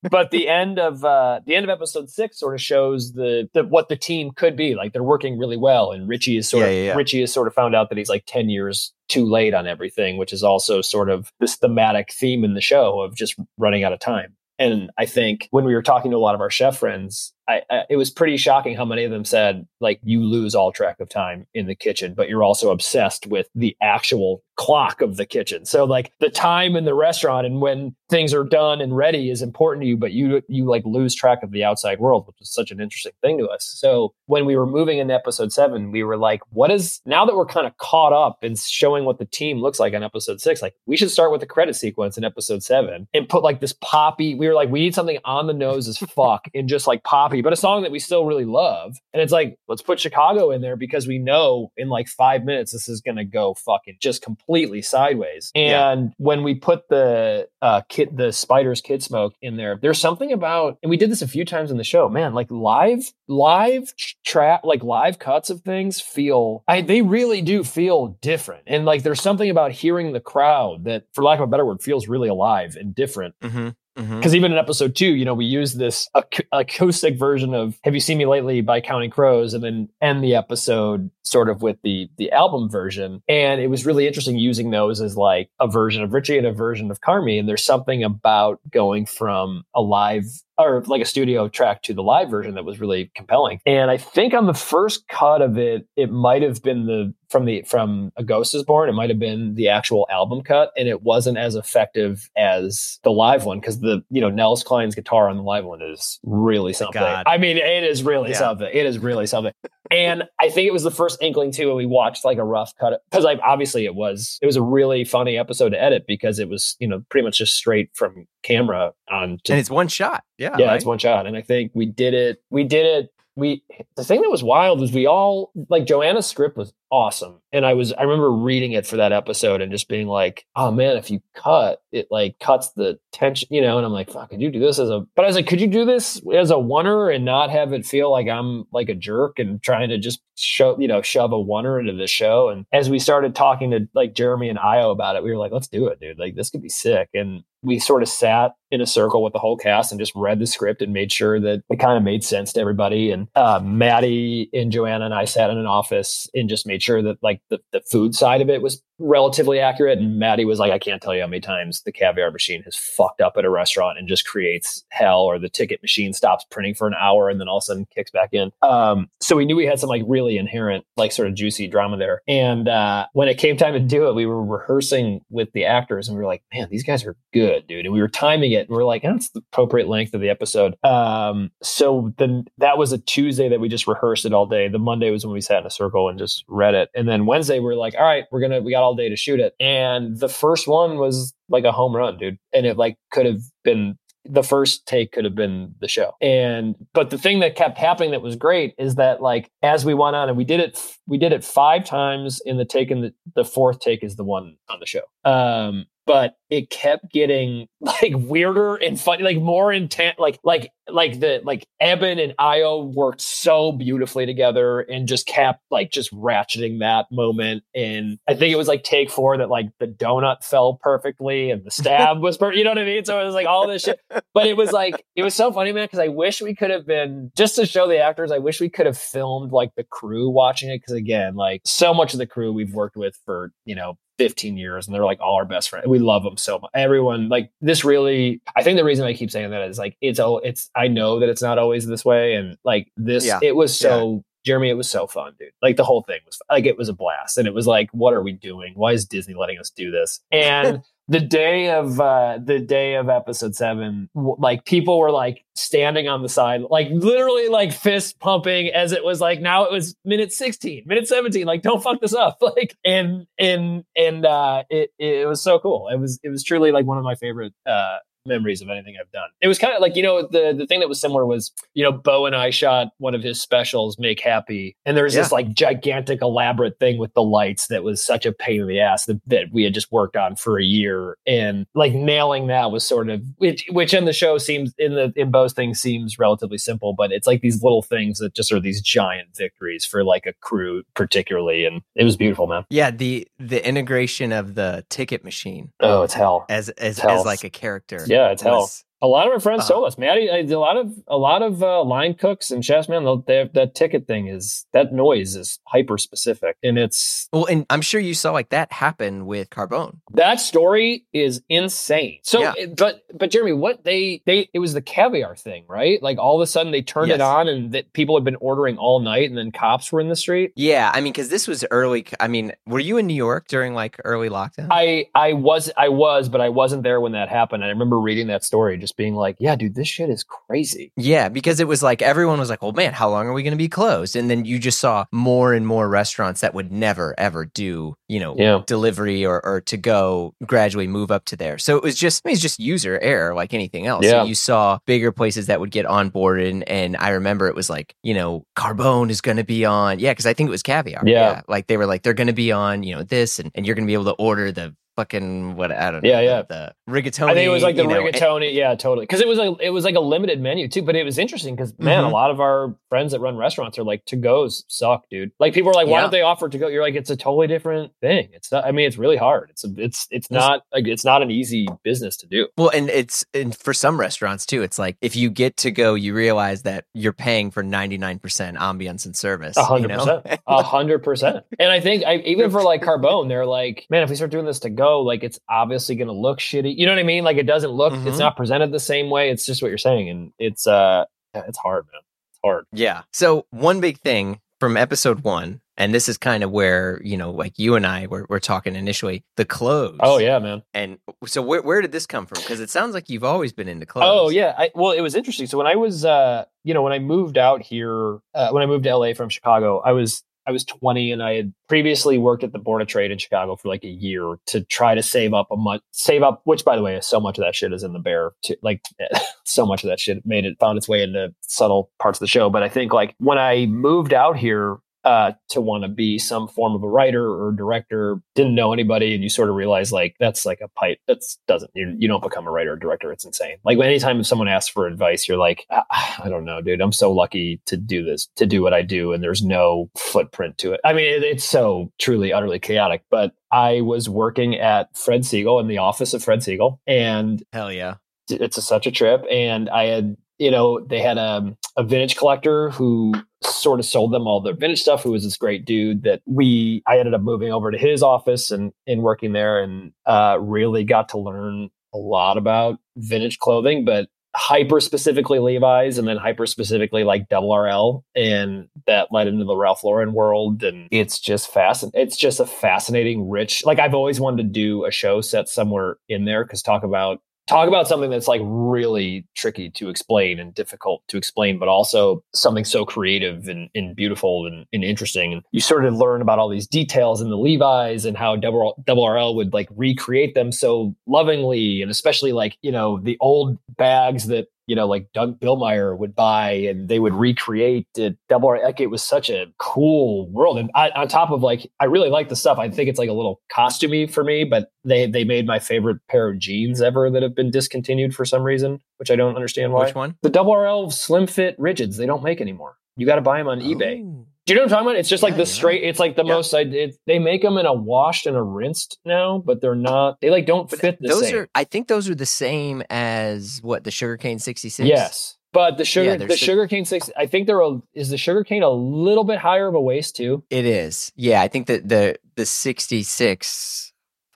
but the end of uh, the end of episode six sort of shows the, the what the team could be. Like they're working really well, and Richie is sort Yeah, of yeah, yeah. Richie has sort of found out that he's like ten years too late on everything, which is also sort of this thematic theme in the show of just running out of time. And I think when we were talking to a lot of our chef friends, I, I, it was pretty shocking how many of them said, like, you lose all track of time in the kitchen, but you're also obsessed with the actual clock of the kitchen. So, like, the time in the restaurant and when things are done and ready is important to you, but you you like lose track of the outside world, which is such an interesting thing to us. So, when we were moving into episode seven, we were like, what is now that we're kind of caught up in showing what the team looks like on episode six? Like, we should start with the credit sequence in episode seven and put like this poppy. We were like, we need something on the nose as fuck and just like poppy, but a song that we still really love. And it's like, let's put Chicago in there because we know in like five minutes this is gonna go fucking just completely sideways. Yeah. And when we put the uh kid the spiders kid smoke in there, there's something about and we did this a few times in the show, man, like live live trap like live cuts of things feel I they really do feel different. And like there's something about hearing the crowd that for lack of a better word feels really alive and different Mm-hmm. Mm-hmm. because even in episode two, you know, we use this ac- acoustic version of "Have You Seen Me Lately" by Counting Crows, and then end the episode sort of with the the album version. And it was really interesting using those as like a version of Richie and a version of Carmy. And there's something about going from a live or like a studio track to the live version that was really compelling. And I think on the first cut of it, it might have been the from the from A Ghost is Born, it might have been the actual album cut, and it wasn't as effective as the live one because the you know Nels Cline's guitar on the live one is really something. God. I mean, it is really Yeah. something. It is really something. and I think it was the first inkling too when we watched like a rough cut because like obviously it was it was a really funny episode to edit because it was you know pretty much just straight from camera on to and it's one shot. Yeah. yeah, right? it's one shot. And I think we did it. We did it. We the thing that was wild was we all like Joanna's script was awesome. And I was I remember reading it for that episode and just being like, oh man, if you cut, it like cuts the tension, you know, and I'm like, fuck, could you do this as a but I was like, could you do this as a oneer and not have it feel like I'm like a jerk and trying to just show, you know, shove a oneer into the show. And as we started talking to like Jeremy and Ayo about it, we were like, let's do it, dude. Like this could be sick. And we sort of sat in a circle with the whole cast and just read the script and made sure that it kind of made sense to everybody. And uh, Matty and Joanna and I sat in an office and just made sure that like the, the food side of it was relatively accurate. And Matty was like, I can't tell you how many times the caviar machine has fucked up at a restaurant and just creates hell, or the ticket machine stops printing for an hour and then all of a sudden kicks back in. Um, so we knew we had some like really inherent, like sort of juicy drama there. And uh, when it came time to do it, we were rehearsing with the actors and we were like, man, these guys are good, dude. And we were timing it and we are like, that's the appropriate length of the episode. Um, so then that was a Tuesday that we just rehearsed it all day. The Monday was when we sat in a circle and just read it. And then Wednesday we're like, all right, we're gonna we got all day to shoot it. And the first one was like a home run, dude. And it like could have been the first take could have been the show. And but the thing that kept happening that was great is that like as we went on and we did it we did it five times in the take and the, the fourth take is the one on the show. Um but it kept getting like weirder and funny, like more intense, like like like the like Ebon and Ayo worked so beautifully together and just kept like just ratcheting that moment. And I think it was like take four that like the donut fell perfectly and the stab was perfect. You know what I mean? So it was like all this shit. But it was like it was so funny, man, because I wish we could have been just to show the actors. I wish we could have filmed like the crew watching it because again, like so much of the crew we've worked with for you know 15 years and they're like all our best friends. We love them so much. Everyone like this really I think the reason I keep saying that is like it's all it's I know that it's not always this way and like this Yeah. it was so Jeremy, it was so fun, dude. Like the whole thing was like it was a blast, and it was like, what are we doing? Why is Disney letting us do this? And the day of uh, the day of episode seven, w- like people were like standing on the side, like literally like fist pumping as it was like now it was minute sixteen, minute seventeen. Like don't fuck this up, like and and and uh, it it was so cool. It was it was truly like one of my favorite uh, memories of anything I've done. It was kind of like, you know, the the thing that was similar was, you know, Bo and I shot one of his specials, Make Happy, and there was Yeah. this like gigantic elaborate thing with the lights that was such a pain in the ass that, that we had just worked on for a year and like nailing that was sort of which which in the show seems in the in Bo's thing seems relatively simple, but it's like these little things that just are these giant victories for like a crew particularly and it was beautiful, man. Yeah, the the integration of the ticket machine Oh, it's hell. as as, hell. as like a character. Yeah, it's hell. A lot of our friends Uh, told us. I, a lot of a lot of uh, line cooks and chefs, man. they'll- have, that ticket thing is that noise is hyper specific, and it's Well, and I'm sure you saw like that happen with Carbone. that story is insane. So, Yeah. it- but but Jeremy, what they they it was the caviar thing, right? Like all of a sudden they turned it on, and that people had been ordering all night, and then cops were in the street. Yeah, I mean, because this was early. I mean, were you in New York during like early lockdown? I I was I was, but I wasn't there when that happened. I remember reading that story, just being like, "Yeah, dude, this shit is crazy." Yeah, because it was like everyone was like, "Well, man, how long are we going to be closed?" And then you just saw more and more restaurants that would never ever do, you know, Yeah. delivery or, or to go gradually move up to there. So it was just, I mean, it's just user error like anything else. Yeah. So you saw bigger places that would get onboarded, and, and I remember it was like, you know, Carbone is going to be on, yeah, because I think it was Caviar. Yeah. like they were like they're going to be on, you know, this, and, and you're going to be able to order the fucking what I don't know, Yeah, yeah. the rigatoni. I think it was like the you know, rigatoni. yeah, totally. Because it was like it was like a limited menu too. But it was interesting because man, Mhm. a lot of our friends that run restaurants are like to goes suck, dude. Like people are like, why Yeah. don't they offer to go? You're like, it's a totally different thing. It's not. I mean, it's really hard. It's a, it's it's not like it's not an easy business to do. Well, and it's and for some restaurants too. It's like if you get to go, you realize that you're paying for 99% ambience and service. A hundred percent, a hundred percent. And I think I, even for like Carbone, they're like, man, if we start doing this to go, like it's obviously going to look shitty. You know what I mean? Like it doesn't look, Mhm. it's not presented the same way. It's just what you're saying, and it's uh, it's hard, man. It's hard. Yeah. So one big thing from episode one, and this is kind of where you know, like you and I were, were talking initially, the clothes. Oh yeah, man. And so where where did this come from? Because it sounds like you've always been into clothes. Oh yeah. I, well, it was interesting. So when I was, uh, you know, when I moved out here, uh, when I moved to LA from Chicago, I was I was 20 and I had previously worked at the Board of Trade in Chicago for like a year to try to save up a month, save up. Which, by the way, so much of that shit is in the bear. To, like, so much of that shit made it found its way into subtle parts of the show. But I think like when I moved out here. Uh, to want to be some form of a writer or director, didn't know anybody, and you sort of realize like that's like a pipe. That's doesn't you, you don't become a writer or director. It's insane. Like anytime someone asks for advice, you're like, "Ah, I don't know, dude. I'm so lucky to do this, to do what I do, and there's no footprint to it. I mean, it, it's so truly, utterly chaotic. But I was working at Fred Segal in the office of Fred Segal, and hell yeah. it's a, such a trip. And I had, you know, they had a, a vintage collector who sort of sold them all their vintage stuff, who was this great dude that we, I ended up moving over to his office and, and working there and uh, really got to learn a lot about vintage clothing, but hyper specifically Levi's and then hyper specifically like double RL. And that led into the Ralph Lauren world. And it's just fascinating. It's just a fascinating, rich, like I've always wanted to do a show set somewhere in there because talk about talk about something that's like really tricky to explain and difficult to explain, but also something so creative and, and beautiful and, and interesting. And you sort of learn about all these details in the Levi's and how double, double RL would like recreate them so lovingly. And especially like, you know, the old bags that you know, like Doug Bihlmaier would buy and they would recreate it double R. Like it was such a cool world. And I, on top of like, I really like the stuff. I think it's like a little costumey for me, but they, they made my favorite pair of jeans ever that have been discontinued for some reason, which I don't understand why. Which one? The double RL slim fit rigids, they don't make anymore. You got to buy them on eBay. Oh. Do you know what I'm talking about? It's just like the straight. It's like the Yeah. most. I, it, they make them in a washed and a rinsed now, but they're not. They like don't But fit the those same. are I think those are the same as what the sugarcane 66. Yes. But the sugar, Yeah, the the- sugarcane six, I think they're a, is the sugarcane a little bit higher of a waist too. It is. Yeah, I think that the the 66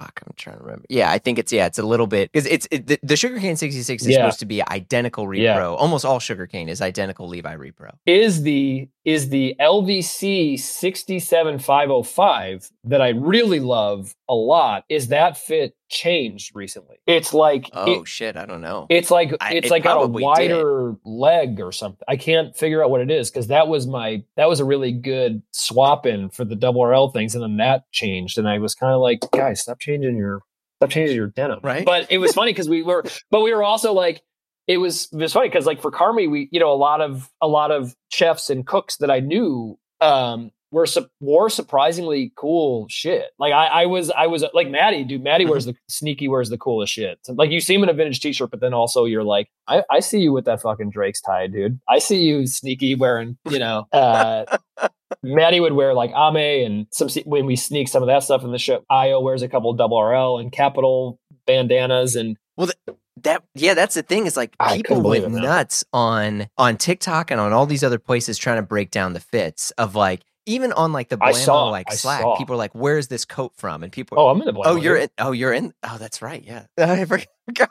fuck, I'm trying to remember. Yeah, I think it's yeah, it's a little bit because it's it, the, the sugarcane 66 is Yeah. supposed to be identical repro. Yeah. Almost all sugarcane is identical Levi repro. is the is the LVC 67505 that I really love a lot is that fit changed recently. It's like Oh it- shit, I don't know. it's like I- it's it like got a probably did. wider leg or something. I can't figure out what it is because that was my that was a really good swap in for the double RL things, and then that changed, and I was kind of like, guys, stop changing your stop changing your denim. Right. But it was funny because we were, but we were also like, it was it was funny because like for Carmy, we you know a lot of a lot of chefs and cooks that I knew um were su- wore surprisingly cool shit. Like I, I was I was like Matty, dude. Matty wears the sneaky wears the coolest shit. Like you see him in a vintage t-shirt, but then also you're like, I, I see you with that fucking Drake's tie, dude. I see you sneaky wearing, you know, uh Matty would wear like Ame and some when we sneak some of that stuff in the show. Ayo wears a couple double RL and capital bandanas and well that yeah, that's the thing is like people went nuts on on TikTok and on all these other places trying to break down the fits of like even on like the Blamo saw- like I Slack, saw. people are like, "Where's this coat from?" And people, oh, I'm in the black. oh, you're in, oh, you're in, oh, that's right, yeah, I forgot.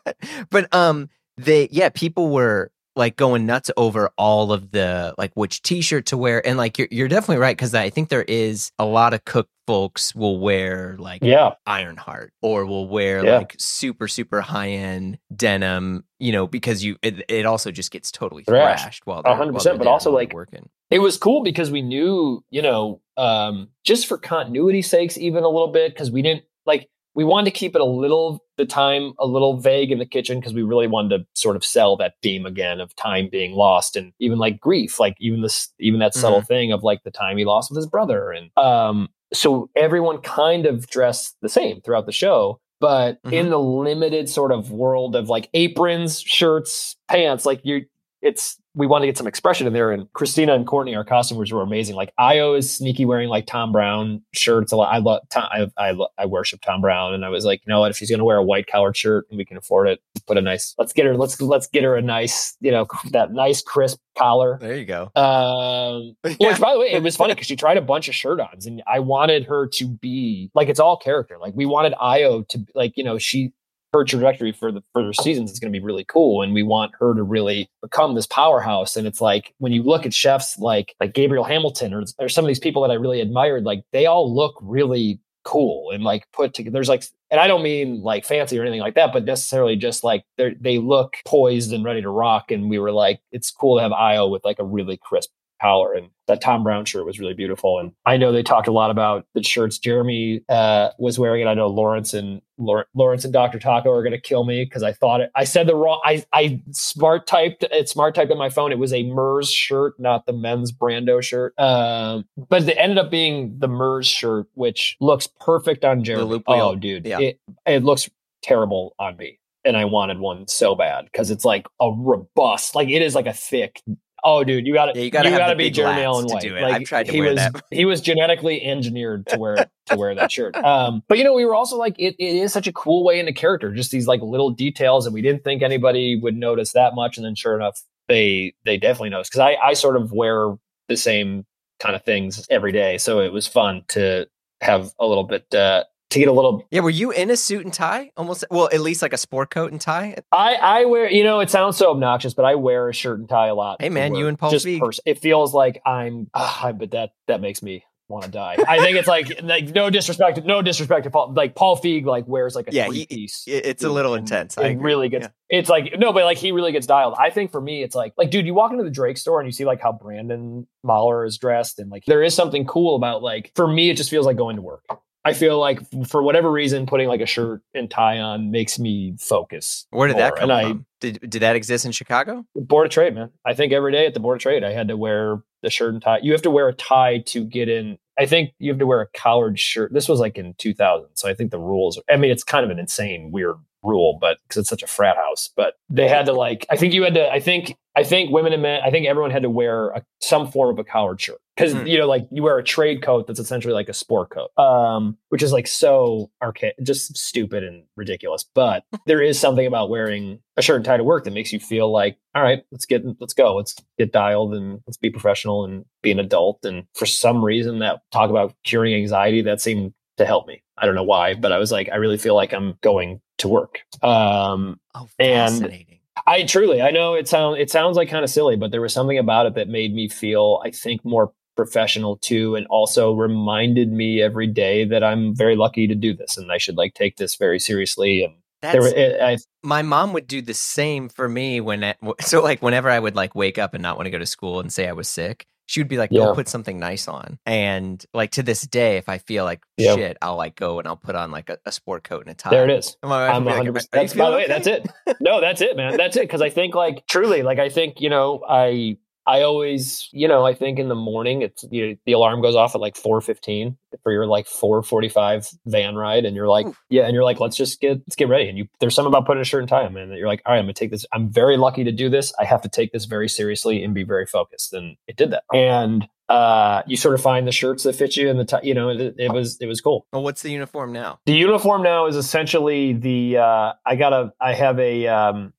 But um, they yeah, people were like going nuts over all of the like which T-shirt to wear, and like you're you're definitely right because I think there is a lot of cook folks will wear like yeah. Ironheart or will wear Yeah. like super super high end denim, you know, because you it, it also just gets totally Thrashed. thrashed while A they're 100 percent but also, like, working. it was cool because we knew, you know, um, just for continuity sakes, even a little bit, because we didn't like we wanted to keep it a little the time a little vague in the kitchen because we really wanted to sort of sell that theme again of time being lost and even like grief, like even this even that subtle thing of like the time he lost with his brother. And um so everyone kind of dressed the same throughout the show. But in the limited sort of world of like aprons, shirts, pants, like you it's we want to get some expression in there. And Christina and Courtney, our costumers, were amazing. Like Ayo is sneaky wearing like Thom Browne shirts a lot. I love Thom, I, I lo- I worship Thom Browne, and I was like, you know what? If she's gonna wear a white collared shirt and we can afford it, put a nice. Let's get her. Let's let's get her a nice, you know, that nice crisp collar. There you go. Um, which, by the way, it was funny because she tried a bunch of shirt ons, and I wanted her to be like it's all character. Like we wanted Ayo to like you know she her trajectory for the further seasons is going to be really cool, and we want her to really become this powerhouse. And it's like when you look at chefs like like Gabrielle Hamilton or, or some of these people that I really admired, like they all look really cool and like put together. There's like, and I don't mean like fancy or anything like that, but necessarily just like they they look poised and ready to rock. And we were like, it's cool to have Ayo with like a really crisp collar. And that Thom Browne shirt was really beautiful. And I know they talked a lot about the shirts Jeremy uh, was wearing, and I know Lawrence and Lawrence, and Dr. Taco are going to kill me because I thought it. I said the wrong. I I smart typed it. Smart typed on my phone. It was a Merz shirt, not the men's Brando shirt. Um, but it ended up being the Merz shirt, which looks perfect on Jeremy. oh, dude, Yeah. it it looks terrible on me. And I wanted one so bad because it's like a robust, like it is like a thick. Oh, dude, you got to Yeah, you gotta have the be Jeremy Allen to White. do it. Like, I've tried to he wear was, that. He was genetically engineered to wear to wear that shirt. Um, but you know, we were also like, it, it is such a cool way into character. Just these like little details, and we didn't think anybody would notice that much. And then, sure enough, they they definitely noticed because I I sort of wear the same kind of things every day, so it was fun to have a little bit uh, to get a little Yeah, were you in a suit and tie? Almost well, at least like a sport coat and tie. I, I wear, you know, it sounds so obnoxious, but I wear a shirt and tie a lot. Hey, man, you and Paul Just Feig. pers- it feels like I'm, ah, but that that makes me want to die. I think it's like, like no disrespect, to- no disrespect to Paul. Like Paul Feig, like wears like a Yeah, three he- piece. It's a little intense. I It really gets. Yeah. It's like no, but like he really gets dialed. I think for me, it's like like dude, you walk into the Drake store and you see like how Brandon Mahler is dressed, and like there is something cool about like for me, it just feels like going to work. I feel like for whatever reason, putting like a shirt and tie on makes me focus. Where did that come and from? Did did that exist in Chicago? Board of trade, man. I think every day at the board of trade, I had to wear the shirt and tie. You have to wear a tie to get in. I think you have to wear a collared shirt. This was like in 2000, so I think the rules. I mean, it's kind of an insane, weird rule, but because it's such a frat house. But they had to like. I think you had to. I think. I think women and men. I think everyone had to wear a, some form of a collared shirt because Hmm. you know, like you wear a trade coat that's essentially like a sport coat, um, which is like so archaic, just stupid and ridiculous. But there is something about wearing a shirt and tie to work that makes you feel like, all right, let's get let's go, let's get dialed and let's be professional and be an adult. And for some reason, that talk about curing anxiety that seemed to help me. I don't know why, but I was like, I really feel like I'm going to work. Um, Oh, And- fascinating. I truly, I know it sounds it sounds like kind of silly, but there was something about it that made me feel, I think, more professional too, and also reminded me every day that I'm very lucky to do this, and I should like take this very seriously. And there, it, I, my mom would do the same for me when I, so like whenever I would like wake up and not want to go to school and say I was sick, she would be like, "Go Yeah. put something nice on." And like to this day, if I feel like Yeah. shit, I'll like go and I'll put on like a, a sport coat and a tie. there it is. And my wife I'm 100. like, percent "Are That's by the way, that's it. No, that's it, man. That's it. Because I think, like, truly, like, I think you know, I I always, you know, I think in the morning, it's you know, the alarm goes off at like four fifteen for your like four forty five van ride, and you're like, yeah, and you're like, let's just get let's get ready. And you, there's something about putting a shirt and tie on, man. That you're like, all right, I'm gonna take this. I'm very lucky to do this. I have to take this very seriously and be very focused. And it did that. And uh, you sort of find the shirts that fit you and the tie. You know, it, it was it was cool. Well, what's the uniform now? The uniform now is essentially the uh, I got a I have a um,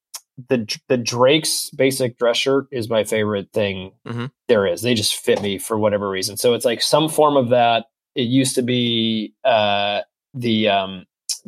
the the Drake's basic dress shirt is my favorite thing Mhm. there is. They just fit me for whatever reason. So it's like some form of that. It used to be uh, the um,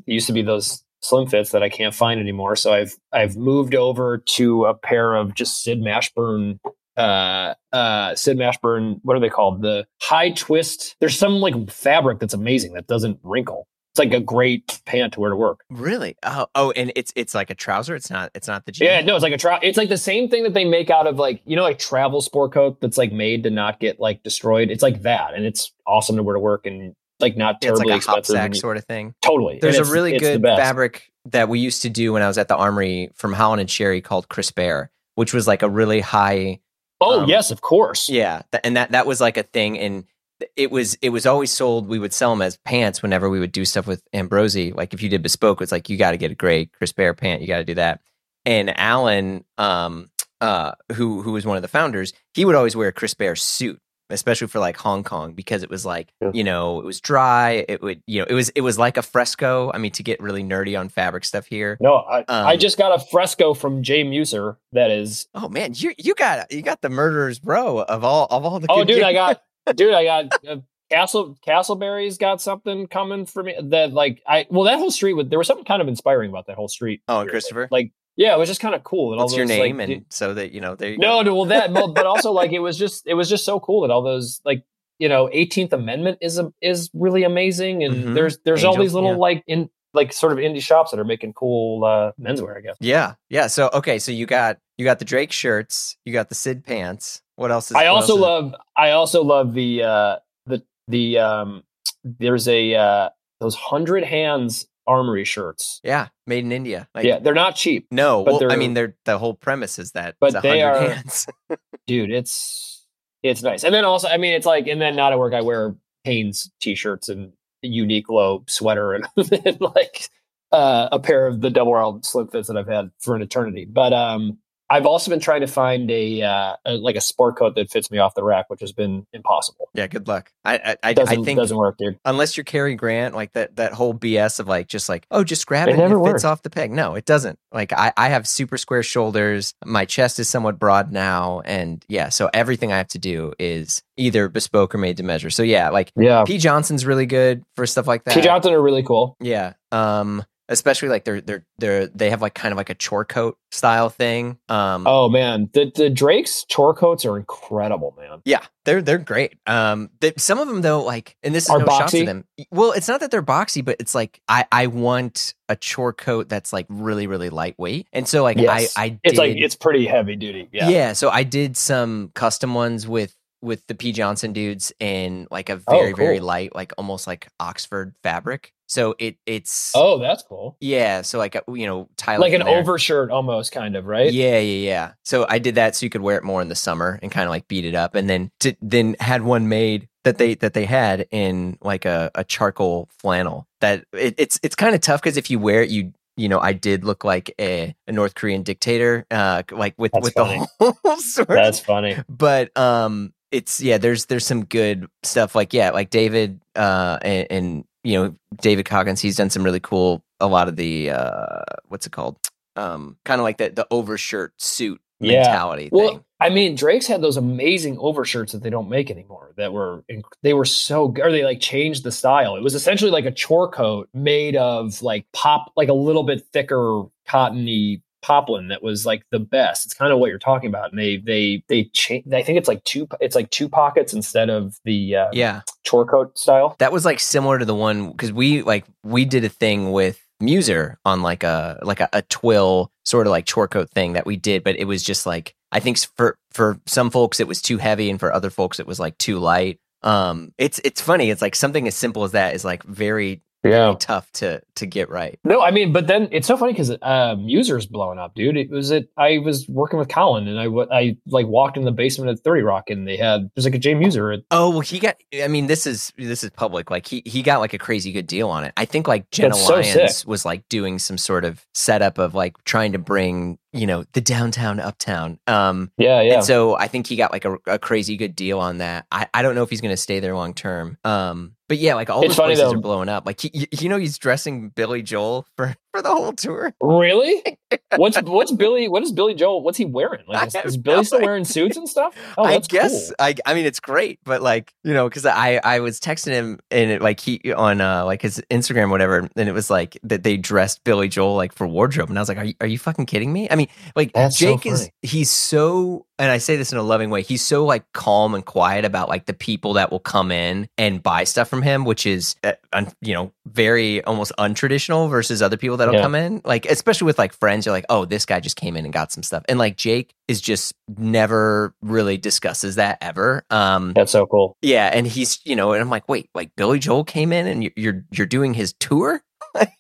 it used to be those slim fits that I can't find anymore. So I've I've moved over to a pair of just Sid Mashburn uh uh Sid Mashburn what are they called the high twist there's some like fabric that's amazing that doesn't wrinkle it's like a great pant to wear to work Really? Oh, oh, and it's it's like a trouser. It's not. It's not the jeans. yeah no it's like a tra- it's like the same thing that they make out of like you know like travel sport coat that's like made to not get like destroyed it's like that and it's awesome to wear to work and like not Yeah, it's terribly like a hop expensive sack sort of thing. totally There's a really good fabric that we used to do when I was at the Armory from Holland and Sherry called Crispaire, which was like a really high. oh um, yes of course Yeah, th- and that that was like a thing, and it was it was always sold. We would sell them as pants whenever we would do stuff with Ambrosi. Like if you did bespoke, it's like you got to get a great Crispaire pant. You got to do that. And Alan, um, uh, who who was one of the founders, he would always wear a Crispaire suit. Especially for like Hong Kong, because it was like Yeah. you know it was dry. It would you know it was it was like a fresco. I mean, to get really nerdy on fabric stuff here. no I, I Um, just got a fresco from J. Mueser that is Oh man, you you got you got the murderers bro of all of all the. Oh, dude, gear. I got, dude, I got uh, Castle Castleberry's got something coming for me that like I well that whole street with there was something kind of inspiring about that whole street. Oh, weirdly. Christopher? Like yeah, it was just kind of cool. That all What's your those, like, name? di- and so that you know, there you no, no, well that, but, also like it was just it was just so cool that all those like you know 18th Amendment is a, is really amazing, and Mhm. there's there's all these little yeah. like in like sort of indie shops that are making cool uh, menswear. I guess. Yeah, yeah. So okay, so you got you got the Drake shirts, you got the Sid pants. What else is? I also else love I also love the uh the the um there's a uh those hundred hands armory shirts. Yeah, made in India. Like, yeah, they're not cheap, No, but well, I mean, they're the whole premise is that But it's they are- hands. dude. It's it's nice. And then also, I mean, it's like, and then not at work, I wear Hanes t-shirts and a Uniqlo sweater and, and like uh, a pair of the double R slim fits that I've had for an eternity. But um, I've also been trying to find a, uh, a like a sport coat that fits me off the rack, which has been impossible. yeah, good luck. I I, I, Doesn't I think doesn't work, dude. unless you're Cary Grant, like that that whole BS of like just like oh just grab It it, and never it fits off the peg. No, it doesn't. Like I I have super square shoulders. My chest is somewhat broad now, and yeah, so everything I have to do is either bespoke or made to measure. So yeah, like Yeah, P Johnson's really good for stuff like that. P Johnson are really cool. Yeah. Um especially like they're they're they're they have like kind of like a chore coat style thing. Um Oh man, the the Drake's chore coats are incredible, man. yeah, they're they're great. Um they, some of them though like and this is Are no shot to boxy? them. Well, it's not that they're boxy, but it's like I I want a chore coat that's like really really lightweight. And so like Yes. I I did It's like it's pretty heavy duty. Yeah. yeah. so I did some custom ones with with the P Johnson dudes in like a Oh, very very light like almost like Oxford fabric. So it it's Oh, that's cool. yeah, so like uh, you know, tie Like an there. overshirt almost kind of, right? Yeah, yeah, yeah. So I did that so you could wear it more in the summer and kind of like beat it up, and then to, then had one made that they that they had in like a, a charcoal flannel. That it, it's it's kind of tough because if you wear it, you you know I did look like a, a North Korean dictator, uh, like with That's with funny. the whole sort. That's funny. but um it's yeah there's there's some good stuff like yeah like david uh and, and you know david coggins he's done some really cool a lot of the uh what's it called um kind of like the the overshirt suit Yeah. mentality Well, thing I mean, Drake's had those amazing overshirts that they don't make anymore. That were they were so good. Or they like changed the style. It was essentially like a chore coat made of like pop, like a little bit thicker cottony poplin that was like the best. It's kind of what you're talking about. And they they they change. I think it's like two. It's like two pockets instead of the uh, Yeah. chore coat style. That was like similar to the one because we like we did a thing with Mueser on like a like a, a twill sort of like chore coat thing that we did, but it was just like I think for for some folks it was too heavy and for other folks it was like too light. Um, it's it's funny. It's like something as simple as that is like very Yeah. tough to to get right. No, I mean, but then it's so funny because um, users blowing up, dude. It was it. I was working with Colin, and I I like walked in the basement at Thirty Rock, and they had there's like a J Mueser. At, Oh well, he got. I mean, this is this is public. Like he he got like a crazy good deal on it. I think like Jenna so Lyons sick. was like doing some sort of setup of like trying to bring you know the downtown uptown. Um, yeah, yeah. and so I think he got like a, a crazy good deal on that. I I don't know if he's going to stay there long term. Um, but yeah, like all It's those places though. are blowing up. Like he, you know, he's dressing Billy Joel for for the whole tour. really? What's what's Billy? What is Billy Joel? What's he wearing? Like, is, is Billy no still idea. wearing suits and stuff? Oh, I that's guess cool. I I mean it's great, but like you know because I I was texting him and it, like he on uh like his Instagram or whatever and it was like that they dressed Billy Joel like for wardrobe and I was like are you are you fucking kidding me? I mean like That's so Jake is he's so and I say this in a loving way he's so like calm and quiet about like the people that will come in and buy stuff from him which is uh, un, you know very almost untraditional versus other people that'll Yeah. come in like especially with like friends you're like oh this guy just came in and got some stuff and like Jake is just never really discusses that ever um That's so cool. yeah and he's you know and i'm like wait like billy joel came in and you- you're you're doing his tour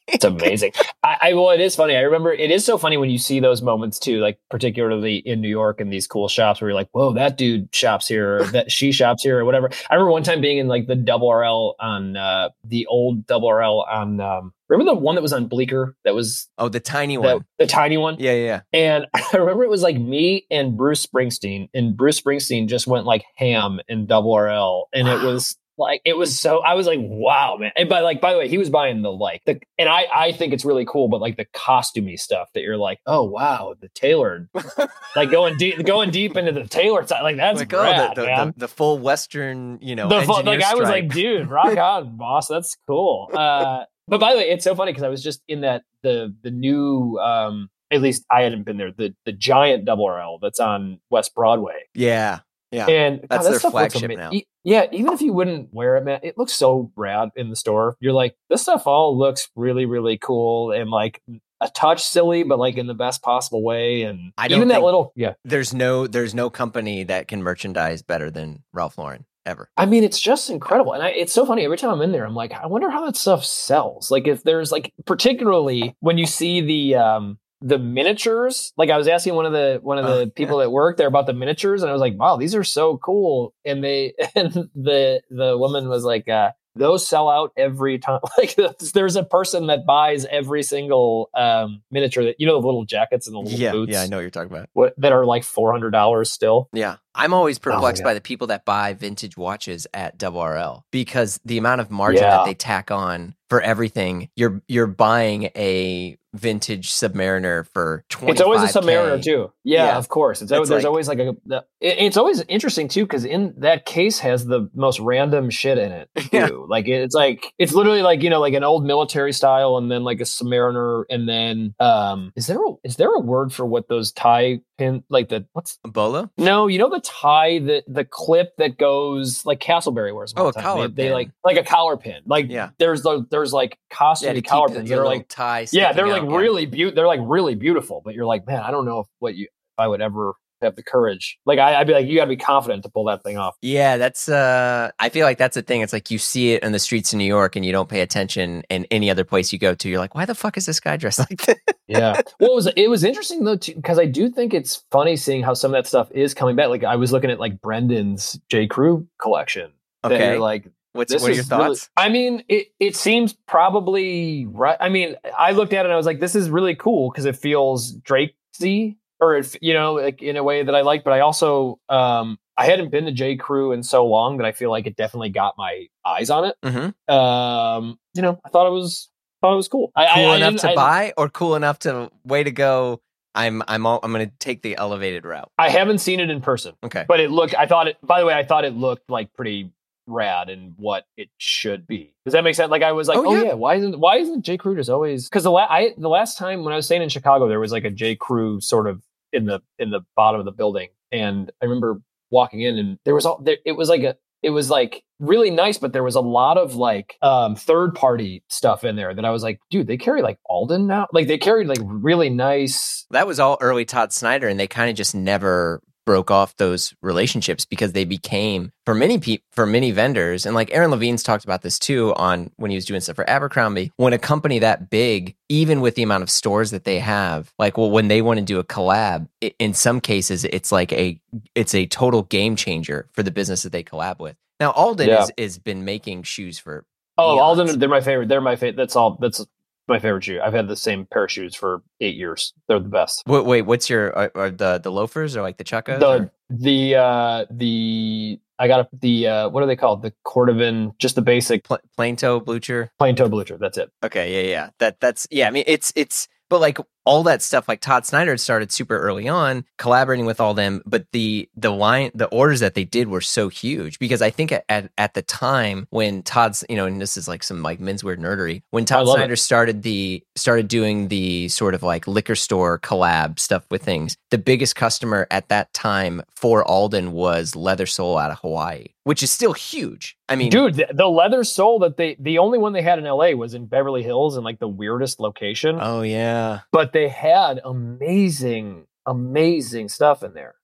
It's amazing. I, I well, it is funny. I remember it is so funny when you see those moments too, like particularly in New York and these cool shops where you're like, "Whoa, that dude shops here, or that she shops here, or whatever." I remember one time being in like the double RL on uh, the old double RL on. Um, remember the one that was on Bleecker that was oh the tiny one the tiny one. yeah yeah And I remember it was like me and Bruce Springsteen, and Bruce Springsteen just went like ham in double RL, and it was like it was so. I was like, wow, man. And by like, by the way, he was buying the like the, and I I think it's really cool, but like the costumey stuff that you're like, oh wow, the tailored, like going deep, going deep into the tailored side, like that's like oh rad, the, the, man. the, the full western you know The fu- engineer like I was like, dude, rock on, boss. That's cool. Uh, but by the way, it's so funny because I was just in that the the new um at least I hadn't been there the the giant double RL that's on West Broadway yeah yeah and God, That's that their stuff looks flagship ama- now. e- Yeah, even if you wouldn't wear it, man, it looks so rad in the store. You're like, this stuff all looks really really cool and like a touch silly, but like in the best possible way. And I don't even that little yeah. there's no there's no company that can merchandise better than ralph lauren ever I mean, it's just incredible. And I, it's so funny. Every time I'm in there, I'm like, I wonder how that stuff sells. Like, if there's like, particularly when you see the, um, the miniatures, like I was asking one of the one of Oh, the people that work there about the miniatures, and I was like, "Wow, these are so cool!" And they and the the woman was like, uh, "Those sell out every time." Like, there's a person that buys every single um, miniature that you know the little jackets and the little yeah boots, yeah i know what you're talking about what that are like four hundred dollars still. Yeah. I'm always perplexed yeah. by the people that buy vintage watches at Double RL because the amount of margin Yeah. that they tack on for everything. You're you're buying a vintage Submariner for 25 It's always a Submariner too. Yeah, Yeah. of course. It's, It's there's like- always like a. it's always interesting too because in that case has the most random shit in it too. Yeah. Like it's like it's literally like you know like an old military style and then like a Submariner and then um is there a, is there a word for what those tie pin like the what's Bolo? no you know the tie the the clip that goes like Castleberry wears Oh, a time. collar they, they pin. like like a collar pin like Yeah. there's the, there's like costume collar pins the that are like tie yeah, they're like out, yeah. really beautiful. They're like really beautiful, but you're like, man, I don't know if what you if I would ever have the courage. Like I, I'd be like, you got to be confident to pull that thing off. Yeah, that's uh I feel like that's the thing. It's like you see it in the streets of New York and you don't pay attention and any other place you go to, you're like, why the fuck is this guy dressed like this? Yeah. well, it was it was interesting though because I do think it's funny seeing how some of that stuff is coming back. Like I was looking at like Brendan's J Crew collection. that Okay. like What's this what are your is really- thoughts? I mean, it it seems probably right. I mean, I looked at it and I was like, this is really cool because it feels Drakesy or if you know, like in a way that I like. But I also um I hadn't been to J Crew in so long that I feel like it definitely got my eyes on it. Mhm. Um, you know, I thought it was thought it was cool. I, Cool I, I enough didn't- to I- buy or cool enough to way to go? I'm I'm all, I'm going to take the elevated route. I haven't seen it in person, Okay. but it looked. I thought it. By the way, I thought it looked like pretty rad and what it should be. Does that make sense? Like I was like, Oh, oh, yeah. yeah. why isn't why isn't J Crew just always? Because the la- I the last time when I was staying in Chicago, there was like a J Crew sort of in the in the bottom of the building, and I remember walking in and there was all there. It was like a it was like really nice, but there was a lot of like um third party stuff in there that I was like, dude, they carry like Alden now. Like they carried like really nice. That was all early Todd Snyder, and they kind of just never broke off those relationships because they became for many people for many vendors and like Aaron Levine's talked about this too on when he was doing stuff for Abercrombie when a company that big even with the amount of stores that they have like well when they want to do a collab i in some cases it's like a it's a total game changer for the business that they collab with now Alden Yeah. is has been making shoes for Oh. Alden, they're my favorite. They're my favorite. That's all. That's my favorite shoe. I've had the same pair of shoes for eight years. They're the best. wait, wait what's your are, are the the loafers or like the chukkas The or- the uh the I got the uh what are they called? The Cordovan, just the basic pl- plain toe blucher plain toe blucher. That's it. Okay, yeah, yeah. That that's yeah. I mean, it's it's but like all that stuff. Like Todd Snyder had started super early on, collaborating with all them. But the the line, the orders that they did were so huge because I think at at, the time when Todd's, you know, and this is like some like menswear nerdery. When Todd love it. Snyder started the started doing the sort of like liquor store collab stuff with things, the biggest customer at that time for Alden was Leather Soul out of Hawaii, which is still huge. I mean, Dude, the, the Leather Soul that they the only one they had in LA was in Beverly Hills in like the weirdest location. oh yeah. but they had amazing, amazing stuff in there.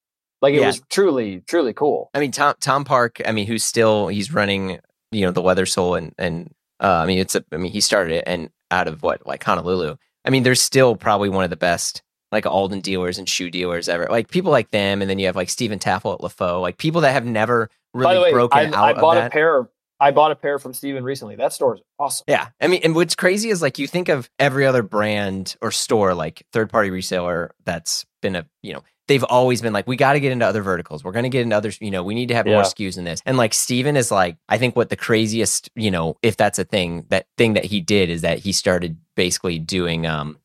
Like it Yeah. was truly, truly cool. I mean, Tom Tom Park. I mean, who's still he's running, you know, the Leather Soul and and uh, I mean, it's a. I mean, he started it and out of what like Honolulu. I mean, they're still probably one of the best like Alden dealers and shoe dealers ever. Like people like them, and then you have like Stephen Taffel at Leffot, like people that have never really way, broken I, out I bought of a pair. I bought a pair from Steven recently. That store is awesome. Yeah. I mean, and what's crazy is like you think of every other brand or store, like third party reseller that's been a, you know, they've always been like, we got to get into other verticals. We're going to get into others, you know, we need to have more SKUs in this. And like Steven is like, I think what the craziest, you know, if that's a thing, that thing that he did is that he started basically doing, um,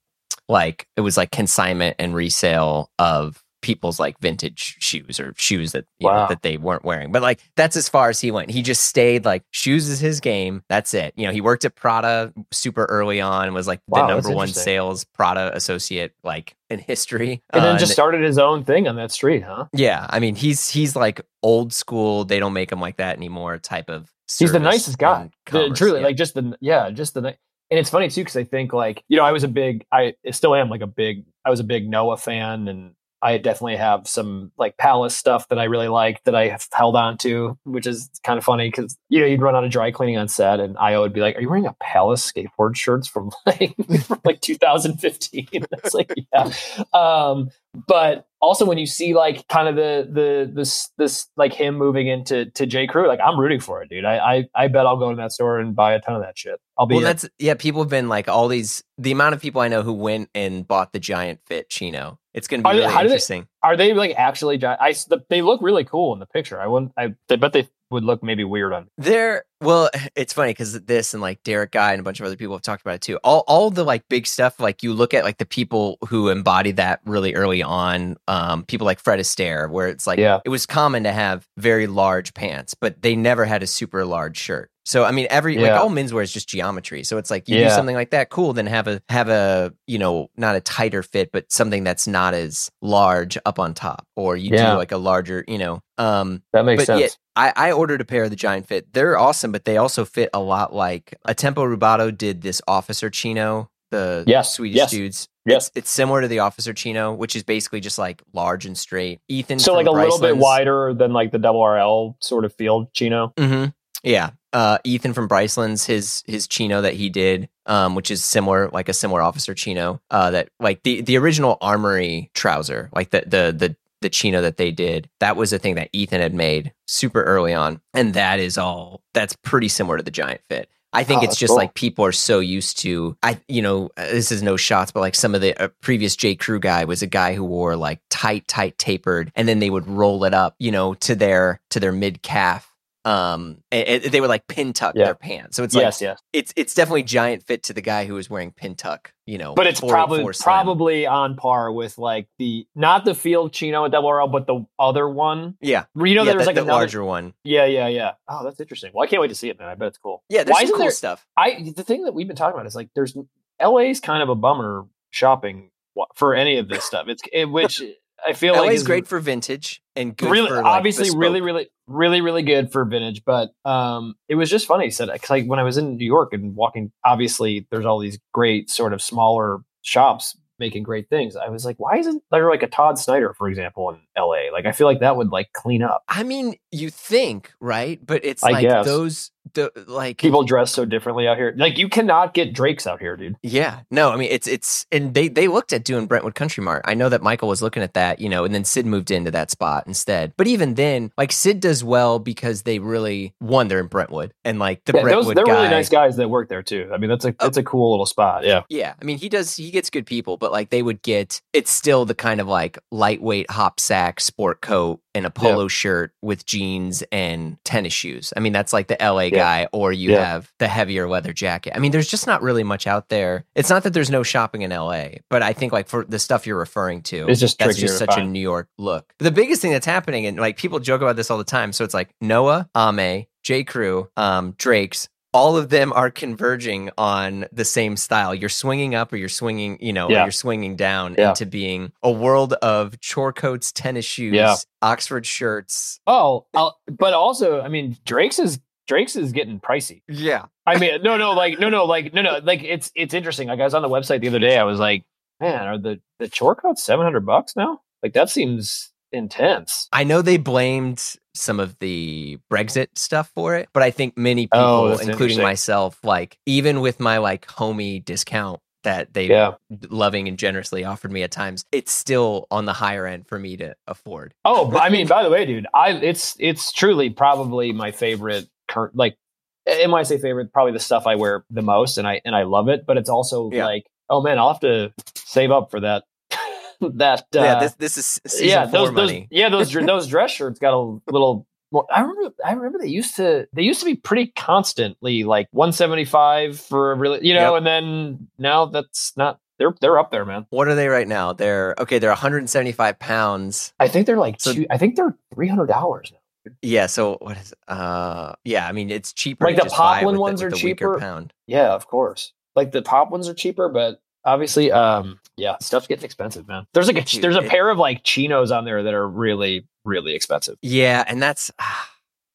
like it was like consignment and resale of people's like vintage shoes or shoes that you know, that they weren't wearing. But like that's as far as he went. He just stayed like shoes is his game. That's it. You know, he worked at Prada super early on was like Wow, the number one sales Prada associate like in history. And then Uh, just started his own thing on that street, huh? yeah, I mean he's he's like old school. They don't make him like that anymore. Type of. He's the nicest guy. The- truly, yeah. like just the yeah, just the and it's funny too because I think like you know I was a big I still am like a big I was a big Noah fan and I definitely have some like Palace stuff that I really like that I have held on to, which is kind of funny because you know you'd run out of dry cleaning on set and Ayo would be like, "Are you wearing a Palace skateboard shirts from like from like 2015?" It's like yeah, um, but also when you see like kind of the the this this like him moving into to J Crew, like I'm rooting for it, dude. I, I I bet I'll go to that store and buy a ton of that shit. I'll be Well, that's yeah. People have been like all these. The amount of people I know who went and bought the giant fit chino. It's going to be they- really they- interesting. Are they like actually? gi- I the, they look really cool in the picture. I wouldn't. I, I bet they would look maybe weird on. They're well, it's funny because this and like Derek Guy and a bunch of other people have talked about it too. All all the like big stuff, like you look at like the people who embodied that really early on, um, people like Fred Astaire, where it's like Yeah. it was common to have very large pants, but they never had a super large shirt. So I mean, every like all menswear is just geometry. So it's like you do something like that, cool. Then have a have a you know not a tighter fit, but something that's not as large up on top, or you Yeah. do like a larger, you know. Um, That makes sense. yet, I, I ordered a pair of the Giant Fit. They're awesome, but they also fit a lot like a Tempo Rubato did this Officer Chino, the Yes, Swedish yes, dudes. yes. It's, it's similar to the Officer Chino, which is basically just like large and straight. Ethan, so like a little bit wider than like the double RL sort of field chino. Mhm. Yeah. Uh, Ethan from Bryceland's his his chino that he did, um, which is similar, like a similar officer chino. Uh, that like the the original armory trouser, like the the the the chino that they did, that was a thing that Ethan had made super early on, and that is all that's pretty similar to the giant fit. I think Oh, it's just cool. like people are so used to I you know uh, this is no shots but like some of the uh, previous J Crew guy was a guy who wore like tight tight tapered and then they would roll it up you know to their to their mid calf um, and, and they would like pin tuck Yeah. their pants. So it's yes, like yes. it's it's definitely giant fit to the guy who was wearing pin tuck. You know, But it's probably probably on par with like the not the field chino and double RL, but the other one. yeah, You know, yeah, there's the, like the another. larger one. Yeah, yeah, yeah. Oh, that's interesting. Well, I can't wait to see it, man. I bet it's cool. Yeah, there's Why some cool there- stuff. I the thing that we've been talking about is like there's LA's kind of a bummer shopping for any of this stuff. It's it, which I feel LA like is great for vintage and good really for like, obviously really bespoke. really really really good for vintage but um it was just funny he said like when i was in new york and walking obviously there's all these great sort of smaller shops making great things i was like why isn't there like a todd snyder for example in la like i feel like that would like clean up I mean, you think right, but it's I like guess. those the like people dress so differently out here like you cannot get drakes out here dude Yeah, no, I mean it's it's and they they looked at doing Brentwood Country Mart. I know that Michael was looking at that, you know, and then Sid moved into that spot instead. But even then, like Sid does well because they really one they're in Brentwood and like the yeah, those, Brentwood they're guy. really nice guys that work there too i mean that's a Oh. that's a oh. cool little spot yeah Yeah, I mean he does he gets good people, but like they would get it's still the kind of like lightweight hop sack sport coat and a polo shirt with jeans and tennis shoes. I mean that's like the LA guy or you Yeah. have the heavier leather jacket. I mean there's just not really much out there. It's not that there's no shopping in LA, but I think like for the stuff you're referring to, It's just that's just such a. New York look. The biggest thing that's happening and like people joke about this all the time. So it's like Noah, Ame, J. Crew, um, Drake's all of them are converging on the same style. You're swinging up or you're swinging, you know, or Yeah. you're swinging down Yeah. into being a world of chore coats, tennis shoes, Yeah. Oxford shirts. oh I'll, but also i mean drake's is drake's is getting pricey Yeah. I mean, no, no, like, no, no, like, no, no, like, it's it's interesting. Like, I was on the website the other day. I was like, man, are the the chore coats seven hundred bucks now? Like, that seems intense. I know they blamed some of the Brexit stuff for it, but I think many oh, people, Oh, including myself, like even with my like homie discount that they Yeah. loving and generously offered me at times, it's still on the higher end for me to afford. Oh, I mean, by the way, dude, I it's it's truly probably my favorite. Current, like, and when I say favorite, probably the stuff I wear the most, and I and I love it. But it's also Yeah. like, oh man, I'll have to save up for that. that uh, yeah, this this is yeah, those, those yeah those those dress shirts got a little more. I remember I remember they used to they used to be pretty constantly like 175 for a really you know, Yep. and then now that's not they're they're up there, man. What are they right now? They're okay. They're 175 pounds. I think they're like So- two, I think they're three hundred dollars now. Yeah. So what is? Uh, yeah. I mean, it's cheaper. Like the Poplin the- ones with are cheaper. Pound. Yeah, of course. Like the top ones are cheaper, but obviously, um, yeah, stuff's getting expensive, man. There's like a Dude, there's a it- pair of like chinos on there that are really really expensive. Yeah, and that's ah,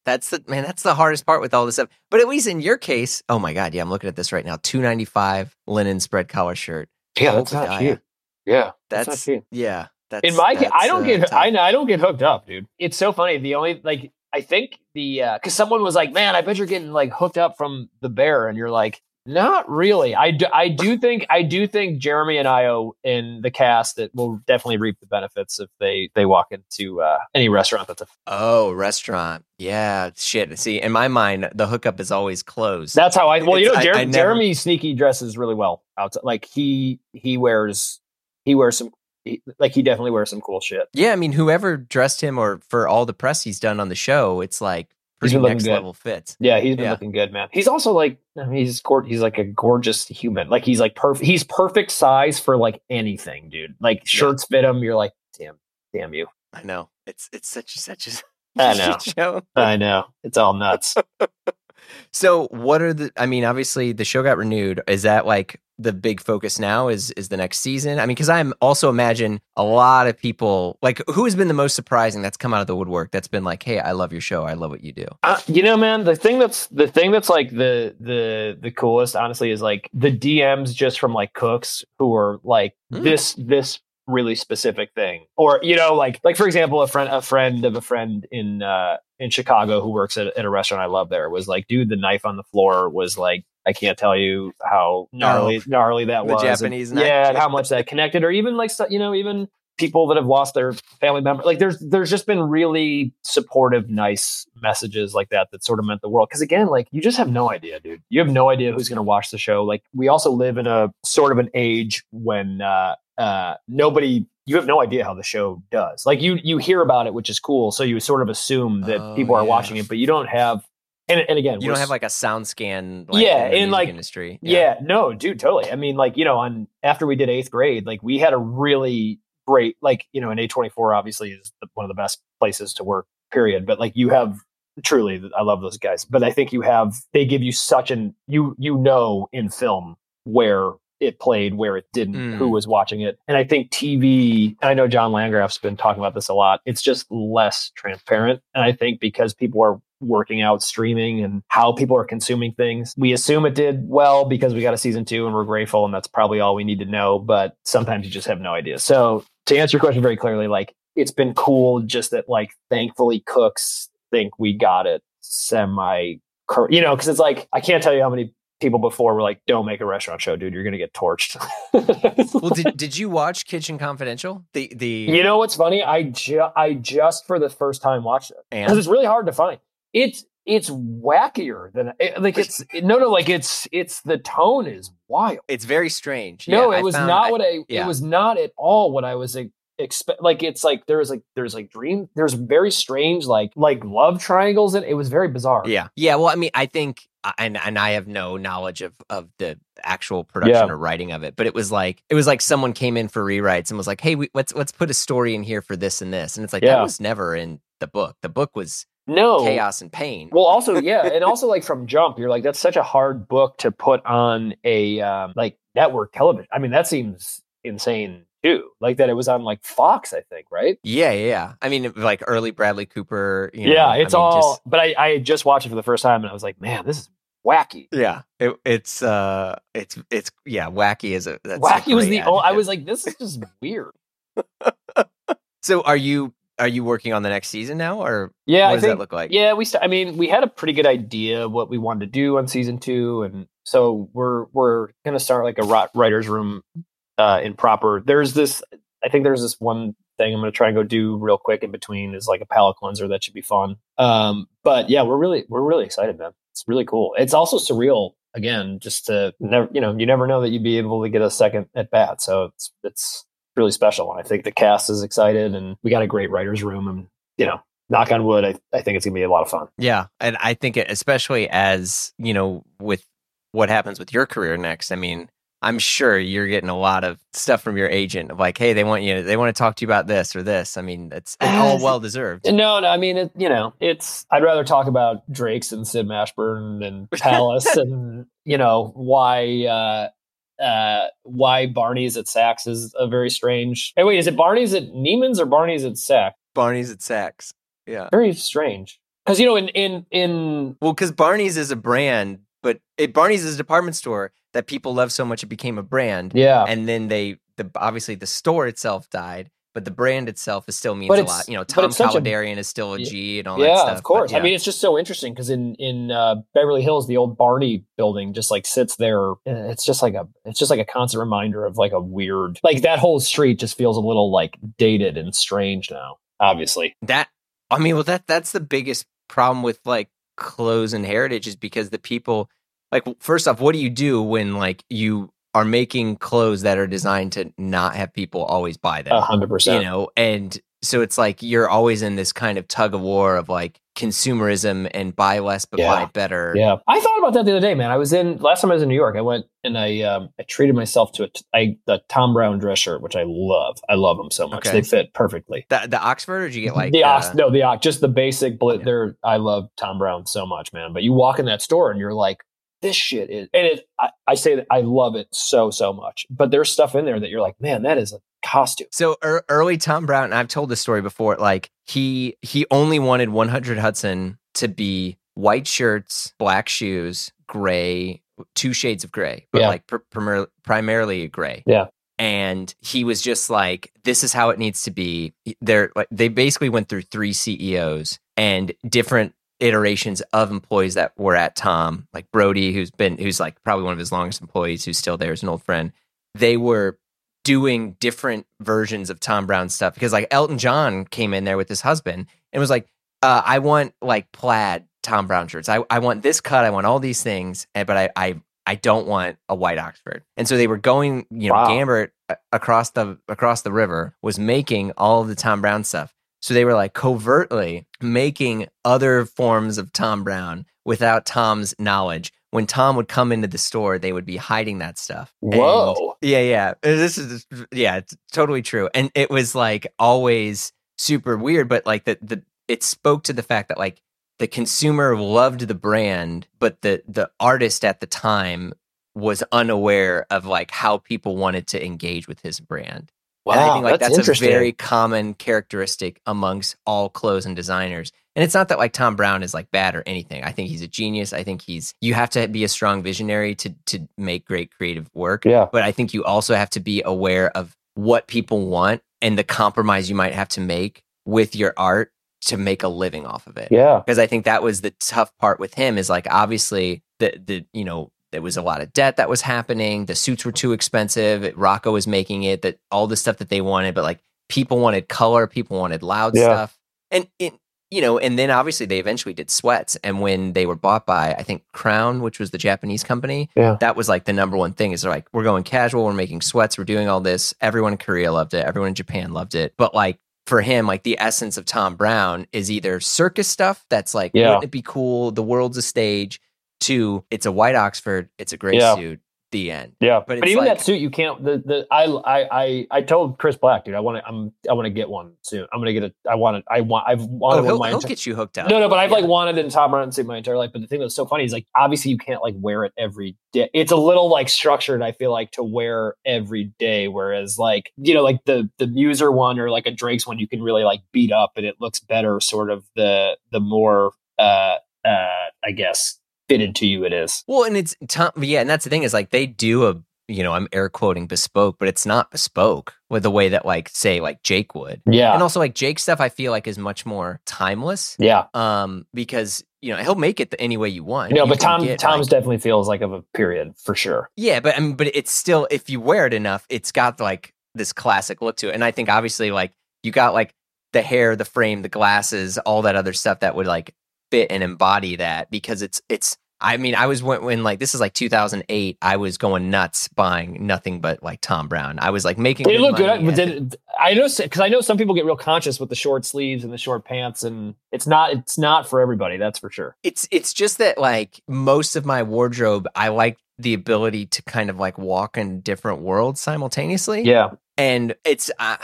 that's the man. That's the hardest part with all this stuff. But at least in your case, oh my god, yeah, I'm looking at this right now. 295 linen spread collar shirt. Yeah, that's not cheap. Yeah, That's, that's not cheap. yeah. That's in my case, I don't uh, get tough. I, I don't get hooked up, dude. It's so funny. The only like I think the because someone was like, "Man, I bet you're getting like hooked up from the bear," and you're like, "Not really." I do, I do think I do think Jeremy and Ayo in the cast that will definitely reap the benefits if they they walk into uh, any restaurant that's a. Oh, restaurant. Yeah, shit. See, in my mind, the hookup is always closed. That's how I. Well, you know, It's- I- I never- Jeremy sneaky dresses really well outside. Like he he wears he wears some he, like he definitely wears some cool shit. yeah, I mean, whoever dressed him or for all the press he's done on the show, it's like pretty next good. level fits. Yeah, he's been Yeah. looking good, man. He's also like, I mean, he's gor- he's like a gorgeous human. Like he's like perfect. He's perfect size for like anything, dude. Like shirts fit him. You're like, damn, damn you. I know. It's it's such such a I know. show. I know. It's all nuts. So, what are the? I mean, obviously, the show got renewed. Is that like the big focus now? Is is the next season? I mean, because I'm also imagine a lot of people like who has been the most surprising that's come out of the woodwork. That's been like, hey, I love your show. I love what you do. Uh, you know, man, the thing that's the thing that's like the the the coolest, honestly, is like the DMs just from like cooks who are like Mm. this this really specific thing, or you know, like like for example, a friend a friend of a friend in uh in Chicago who works at, at a restaurant I love there was like, dude, the knife on the floor was like. I can't tell you how gnarly, gnarly that the was. Japanese knife. yeah, and how much that connected, or even like you know, even people that have lost their family member. Like there's there's just been really supportive, nice messages like that that sort of meant the world. Because again, like you just have no idea, dude. You have no idea who's going to watch the show. Like we also live in a sort of an age when uh, uh, nobody you have no idea how the show does. Like you you hear about it, which is cool. So you sort of assume that Oh, people are yeah. watching it, but you don't have. And, and again, You don't have like a sound scan. Like, Yeah, in in, like- industry. yeah. no, dude, totally. I mean, like you know, on after we did eighth grade, like we had a really great, like you know, an A twenty four obviously is the, one of the best places to work. Period. But like you have truly, I love those guys. But I think you have they give you such an you you know in film where it played, where it didn't, Mm. who was watching it, and I think TV. I know John Landgraf's been talking about this a lot. It's just less transparent, and I think because people are working out streaming and how people are consuming things. We assume it did well because we got a season two and we're grateful, and that's probably all we need to know. But sometimes you just have no idea. So to answer your question very clearly, like it's been cool just that like thankfully cooks think we got it semi you know, because it's like I can't tell you how many people before were like, Don't make a restaurant show, dude, you're gonna get torched. Well, did, did you watch Kitchen Confidential? The the you know what's funny? I ju- I just for the first time watched it. because and it's really hard to find. It's it's wackier than like it's no no like it's it's the tone is wild. it's very strange. no, Yeah, it I was found- not I- what I yeah. it was not at all what I was expect. Like it's like there's like there's like dream there's very strange like like love triangles and it was very bizarre. Yeah, yeah. Well, I mean, I think, uh, and and I have no knowledge of of the actual production Yeah. or writing of it, but it was like it was like someone came in for rewrites and was like, "Hey, we, let's let's put a story in here for this and this," and it's like that was never in the book. The book was No chaos and pain. Well, also, yeah, and also like from Jump, you're like that's such a hard book to put on a um, like network television. I mean, that seems insane too. Like that it was on like Fox, I think, right? yeah, yeah, yeah. I mean, like early Bradley Cooper. You know, yeah, I it's mean, all. just- but I I just watched it for the first time, and I was like, man, this is wacky. yeah, it, it's uh, it's it's yeah, wacky is a that's a wacky was the. Oh, I was like, this is just weird. So, are you are you working on the next season now, or Yeah, what I does think. that look like? Yeah, we. St- I mean, we had a pretty good idea what we wanted to do on season two, and so we're we're gonna start like a ri- writers' room uh, in proper. There's this. I think there's this one thing I'm gonna try and go do real quick in between is like a palate cleanser that should be fun. Um, but yeah, we're really we're really excited, man. It's really cool. It's also surreal. Again, just to never, you know, you never know that you'd be able to get a second at bat. So it's it's really special. And I think the cast is excited, and we got a great writers' room, and you know, knock on wood, I, I think it's gonna be a lot of fun. Yeah, and I think it, especially as you know, with what happens with your career next. I mean, I'm sure you're getting a lot of stuff from your agent of like, hey, they want you, they want to talk to you about this or this. I mean, it's, it's all well deserved. No, no, I mean, it, you know, it's. I'd rather talk about Drake's and Sid Mashburn and Palace and you know why uh, uh, why Barney's at Saks is a very strange. Hey, wait, is it Barney's at Neiman's or Barney's at Saks? Barney's at Saks. Yeah. Very strange. Because you know, in in in Well, because Barney's is a brand, but it, Barney's is a department store that people love so much it became a brand. yeah, And then they, the obviously the store itself died, but the brand itself is still means But a lot. You know, Tom a- is still a G and all that yeah, stuff. of but course. yeah. I mean, it's just so interesting because in in uh, Beverly Hills, the old Barney building just like sits there. It's just like a it's just like a constant reminder of like a weird like that whole street just feels a little like dated and strange now. Obviously, that i mean well that that's the biggest problem with like clothes and heritage is because the people like first off what do you do when like you are making clothes that are designed to not have people always buy them a hundred you know and so it's like you're always in this kind of tug of war of like consumerism and buy less but Yeah. buy better Yeah, I thought about that the other day, man. I was in last time I was in New York. I went and I um, I treated myself to a t- I, the Thom Browne dress shirt, which I love. I love them so much. Okay. They fit perfectly. the, the oxford or did you get like the uh, ox, no, the ox, just the basic. Blit, Yeah. They're I love Thom Browne so much, man. But you walk in that store and you're like, this shit is, and it. I, I say that I love it so so much. But there's stuff in there that you're like, man, that is a costume. So er, early Thom Browne, and I've told this story before. Like he he only wanted 100 Hudson to be white shirts, black shoes, gray, two shades of gray, but Yeah. like pr- primar- primarily gray. Yeah. And he was just like, "This is how it needs to be." They're like, they basically went through three CEOs and different iterations of employees that were at Thom, like Brody, who's been who's like probably one of his longest employees, who's still there, is an old friend. They were doing different versions of Thom Browne stuff because like Elton John came in there with his husband and was like, uh, I want like plaid Thom Browne shirts. I, I want this cut. I want all these things. But I, I I don't want a white Oxford. And so they were going, you know, Wow. Gambert uh, across the across the river was making all of the Thom Browne stuff. So they were like covertly making other forms of Thom Browne without Thom's knowledge. When Thom would come into the store, they would be hiding that stuff. And- Whoa. yeah, yeah. This is yeah, it's totally true. And it was like always super weird, but like the the it spoke to the fact that like the consumer loved the brand, but the the artist at the time was unaware of like how people wanted to engage with his brand. Wow, and I think oh, like that's, that's, a very common characteristic amongst all clothes and designers. And it's not that like Thom Browne is like bad or anything. I think he's a genius. I think he's you have to be a strong visionary to to make great creative work. yeah. But I think you also have to be aware of what people want and the compromise you might have to make with your art to make a living off of it Yeah. because I think that was the tough part with him is like obviously the the you know there was a lot of debt that was happening. The suits were too expensive. Rocco was making it that all the stuff that they wanted, but like people wanted color, people wanted loud Yeah. stuff, and it you know, and then obviously they eventually did sweats, and when they were bought by I think Crown, which was the Japanese company, Yeah. that was like the number one thing is they're like we're going casual, we're making sweats, we're doing all this. Everyone in Korea loved it, everyone in Japan loved it, but like for him, like the essence of Thom Browne is either circus stuff that's like, Yeah. wouldn't it be cool? The world's a stage. To it's a white Oxford, it's a great Yeah. suit. The end. Yeah, But but, even like- that suit, you can't. The the I I I I told Chris Black, dude, I want to. I'm I want to get one soon. I'm gonna get a. I want it. I want. I've wanted Oh, one he'll, my he'll entire. get you hooked up. No, no, but I've Yeah. like wanted a Thom Browne suit my entire life. But the thing that's so funny is like obviously you can't like wear it every day. It's a little like structured. I feel like to wear every day, whereas like you know like the the Mueser one or like a Drake's one, you can really like beat up and it looks better. Sort of the the more uh uh I guess fitted to you it is. Well, and it's Thom. Yeah, and that's the thing is like they do a you know I'm air quoting bespoke, but it's not bespoke with the way that like say like Jake would. Yeah, And also like Jake stuff, I feel like is much more timeless. yeah. Um, because you know he'll make it any way you want. Know, You but Thom get, Thom's like- definitely feels like of a period for sure. Yeah, but I mean, but it's still if you wear it enough, it's got like this classic look to it. And I think obviously like you got like the hair, the frame, the glasses, all that other stuff that would like fit and embody that because it's it's. I mean, I was when, when like this is like 2008. I was going nuts buying nothing but like Thom Browne. I was like making. They look good, but then I know because I know some people get real conscious with the short sleeves and the short pants, and it's not it's not for everybody. That's for sure. it's it's just that like most of my wardrobe, I like the ability to kind of like walk in different worlds simultaneously. Yeah, and it's uh,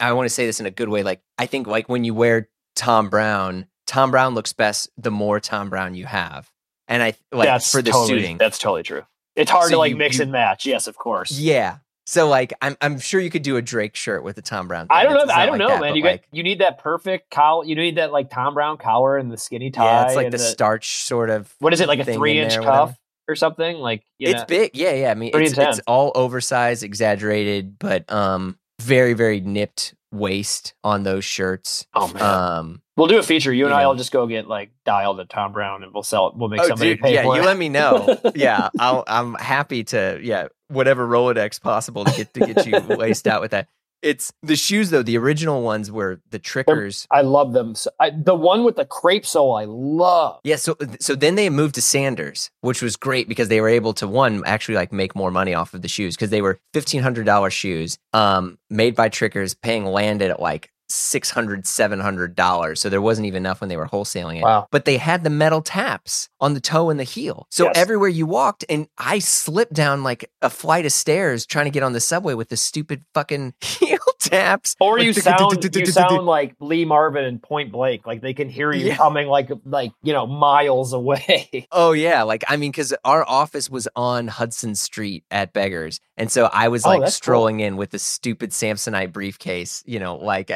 I want to say this in a good way. Like I think like when you wear Thom Browne, Thom Browne looks best the more Thom Browne you have, and I like that's for the totally, suiting. That's totally true. It's hard So to like you- mix you- and match. Yes, of course. Yeah. So like I'm I'm sure you could do a Drake shirt with a Thom Browne. I don't know. I don't like know, that, man. You like, get you need that perfect collar. You need that like Thom Browne collar and the skinny tie. yeah, it's like and the, starch sort of. what is it like a three inch there or whatever. cuff or something? Like you It's know, big. Yeah, yeah. I mean, it's, it's all oversized, exaggerated, but um, very very nipped waist on those shirts. oh man. Um, we'll do a feature. You and you I will just go get like dialed at Thom Browne and we'll sell it. We'll make oh, somebody dude, pay yeah, for you let me know. yeah, I'll, I'm happy to. Yeah, whatever Rolodex possible to get to get you laced out with that. It's the shoes though. The original ones were the Tricker's. I love them. So, I, the one with the crepe sole, I love. Yeah, so so then they moved to Sanders, which was great because they were able to one actually like make more money off of the shoes because they were fifteen hundred dollars shoes, um, made by Tricker's, paying landed at like six hundred, seven hundred dollars. So there wasn't even enough when they were wholesaling it. Wow. But they had the metal taps on the toe and the heel, so Yes. everywhere you walked, and I slipped down like a flight of stairs trying to get on the subway with the stupid fucking heel taps. Or you sound you sound like Lee Marvin and Point Blank, like they can hear you coming like like you know miles away. Oh yeah, like I mean, because our office was on Hudson Street at Beggars, and so I was Oh, like strolling in with the stupid Samsonite briefcase, you know, like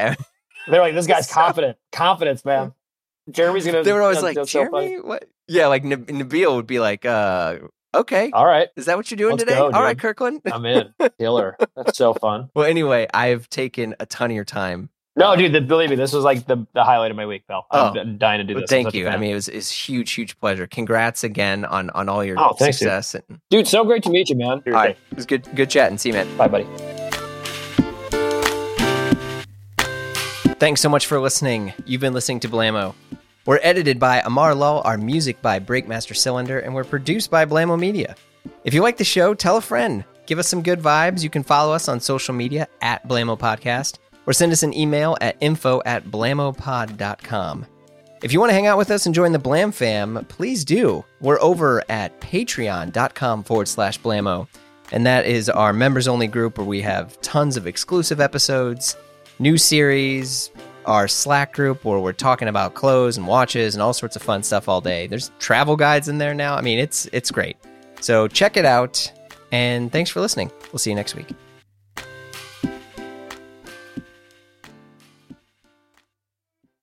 They're like, this guy's So- confident, confidence, man. Jeremy's gonna. they were always like, that's so. Jeremy, what? Yeah, like Nab- Nabil would be like, uh, okay, All right, is that what you're doing Let's today? go, All right, dude. Kirkland. I'm in. Killer. That's so fun. well, anyway, I've taken a ton of your time. No, dude, the, believe me, this was like the, the highlight of my week, pal. I'm Oh. dying to do this. I'm thank you. I mean, it was it's huge, huge pleasure. Congrats again on on all your Oh, thanks, dude. success. And, dude, so great to meet you, man. all right, it was good, good chatting. See you, man. Bye, buddy. Thanks so much for listening. You've been listening to Blamo. We're edited by Amar Lull, our music by Breakmaster Cylinder, and we're produced by Blamo Media. If you like the show, tell a friend. Give us some good vibes. You can follow us on social media at Blamo Podcast or send us an email at info at blamopod.com. If you want to hang out with us and join the Blam fam, please do. We're over at patreon.com forward slash blamo. And that is our members only group where we have tons of exclusive episodes, new series, our Slack group where we're talking about clothes and watches and all sorts of fun stuff all day. There's travel guides in there now. I mean, it's it's great. So check it out and thanks for listening. We'll see you next week.